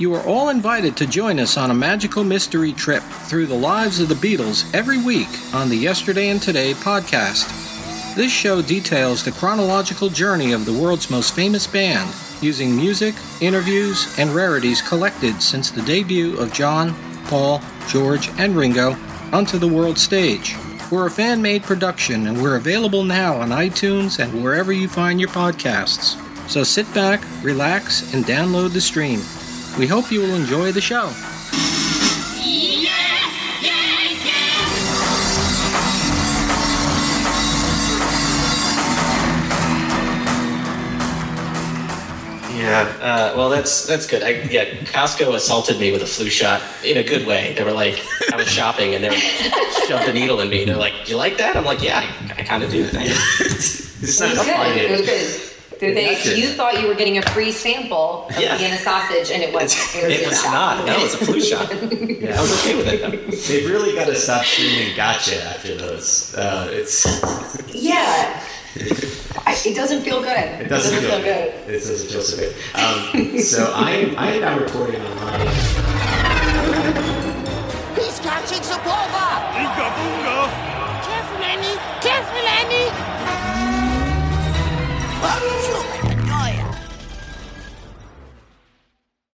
Speaker 19: You are all invited to join us on a magical mystery trip through the lives of the Beatles every week on the Yesterday and Today podcast. This show details the chronological journey of the world's most famous band, using music, interviews, and rarities collected since the debut of John, Paul, George, and Ringo onto the world stage. We're a fan made production and we're available now on iTunes and wherever you find your podcasts. So sit back, relax, and download the stream. We hope you will enjoy the show.
Speaker 3: Yeah, uh, well, that's that's good. I, yeah, Costco assaulted me with a flu shot in a good way. They were like, I was shopping and they were shoved a needle in me. They're like, "Do you like that?" I'm like, "Yeah, I, I kind of do." it's
Speaker 6: It
Speaker 3: not
Speaker 6: was good. It was good. Did they,
Speaker 3: That's
Speaker 6: you thought you were getting a free sample of
Speaker 3: Yeah.
Speaker 6: Vienna sausage, and it wasn't.
Speaker 3: It was not. No, it was a flu shot.
Speaker 20: Yeah,
Speaker 3: I was okay with it though.
Speaker 20: They've really got to stop screaming "gotcha" after those. Uh, it's
Speaker 6: Yeah. I, it doesn't feel good.
Speaker 20: it doesn't feel
Speaker 6: good.
Speaker 20: good. It doesn't feel so good. Um, so I am I am now recording online.
Speaker 21: He's catching Sapova. あ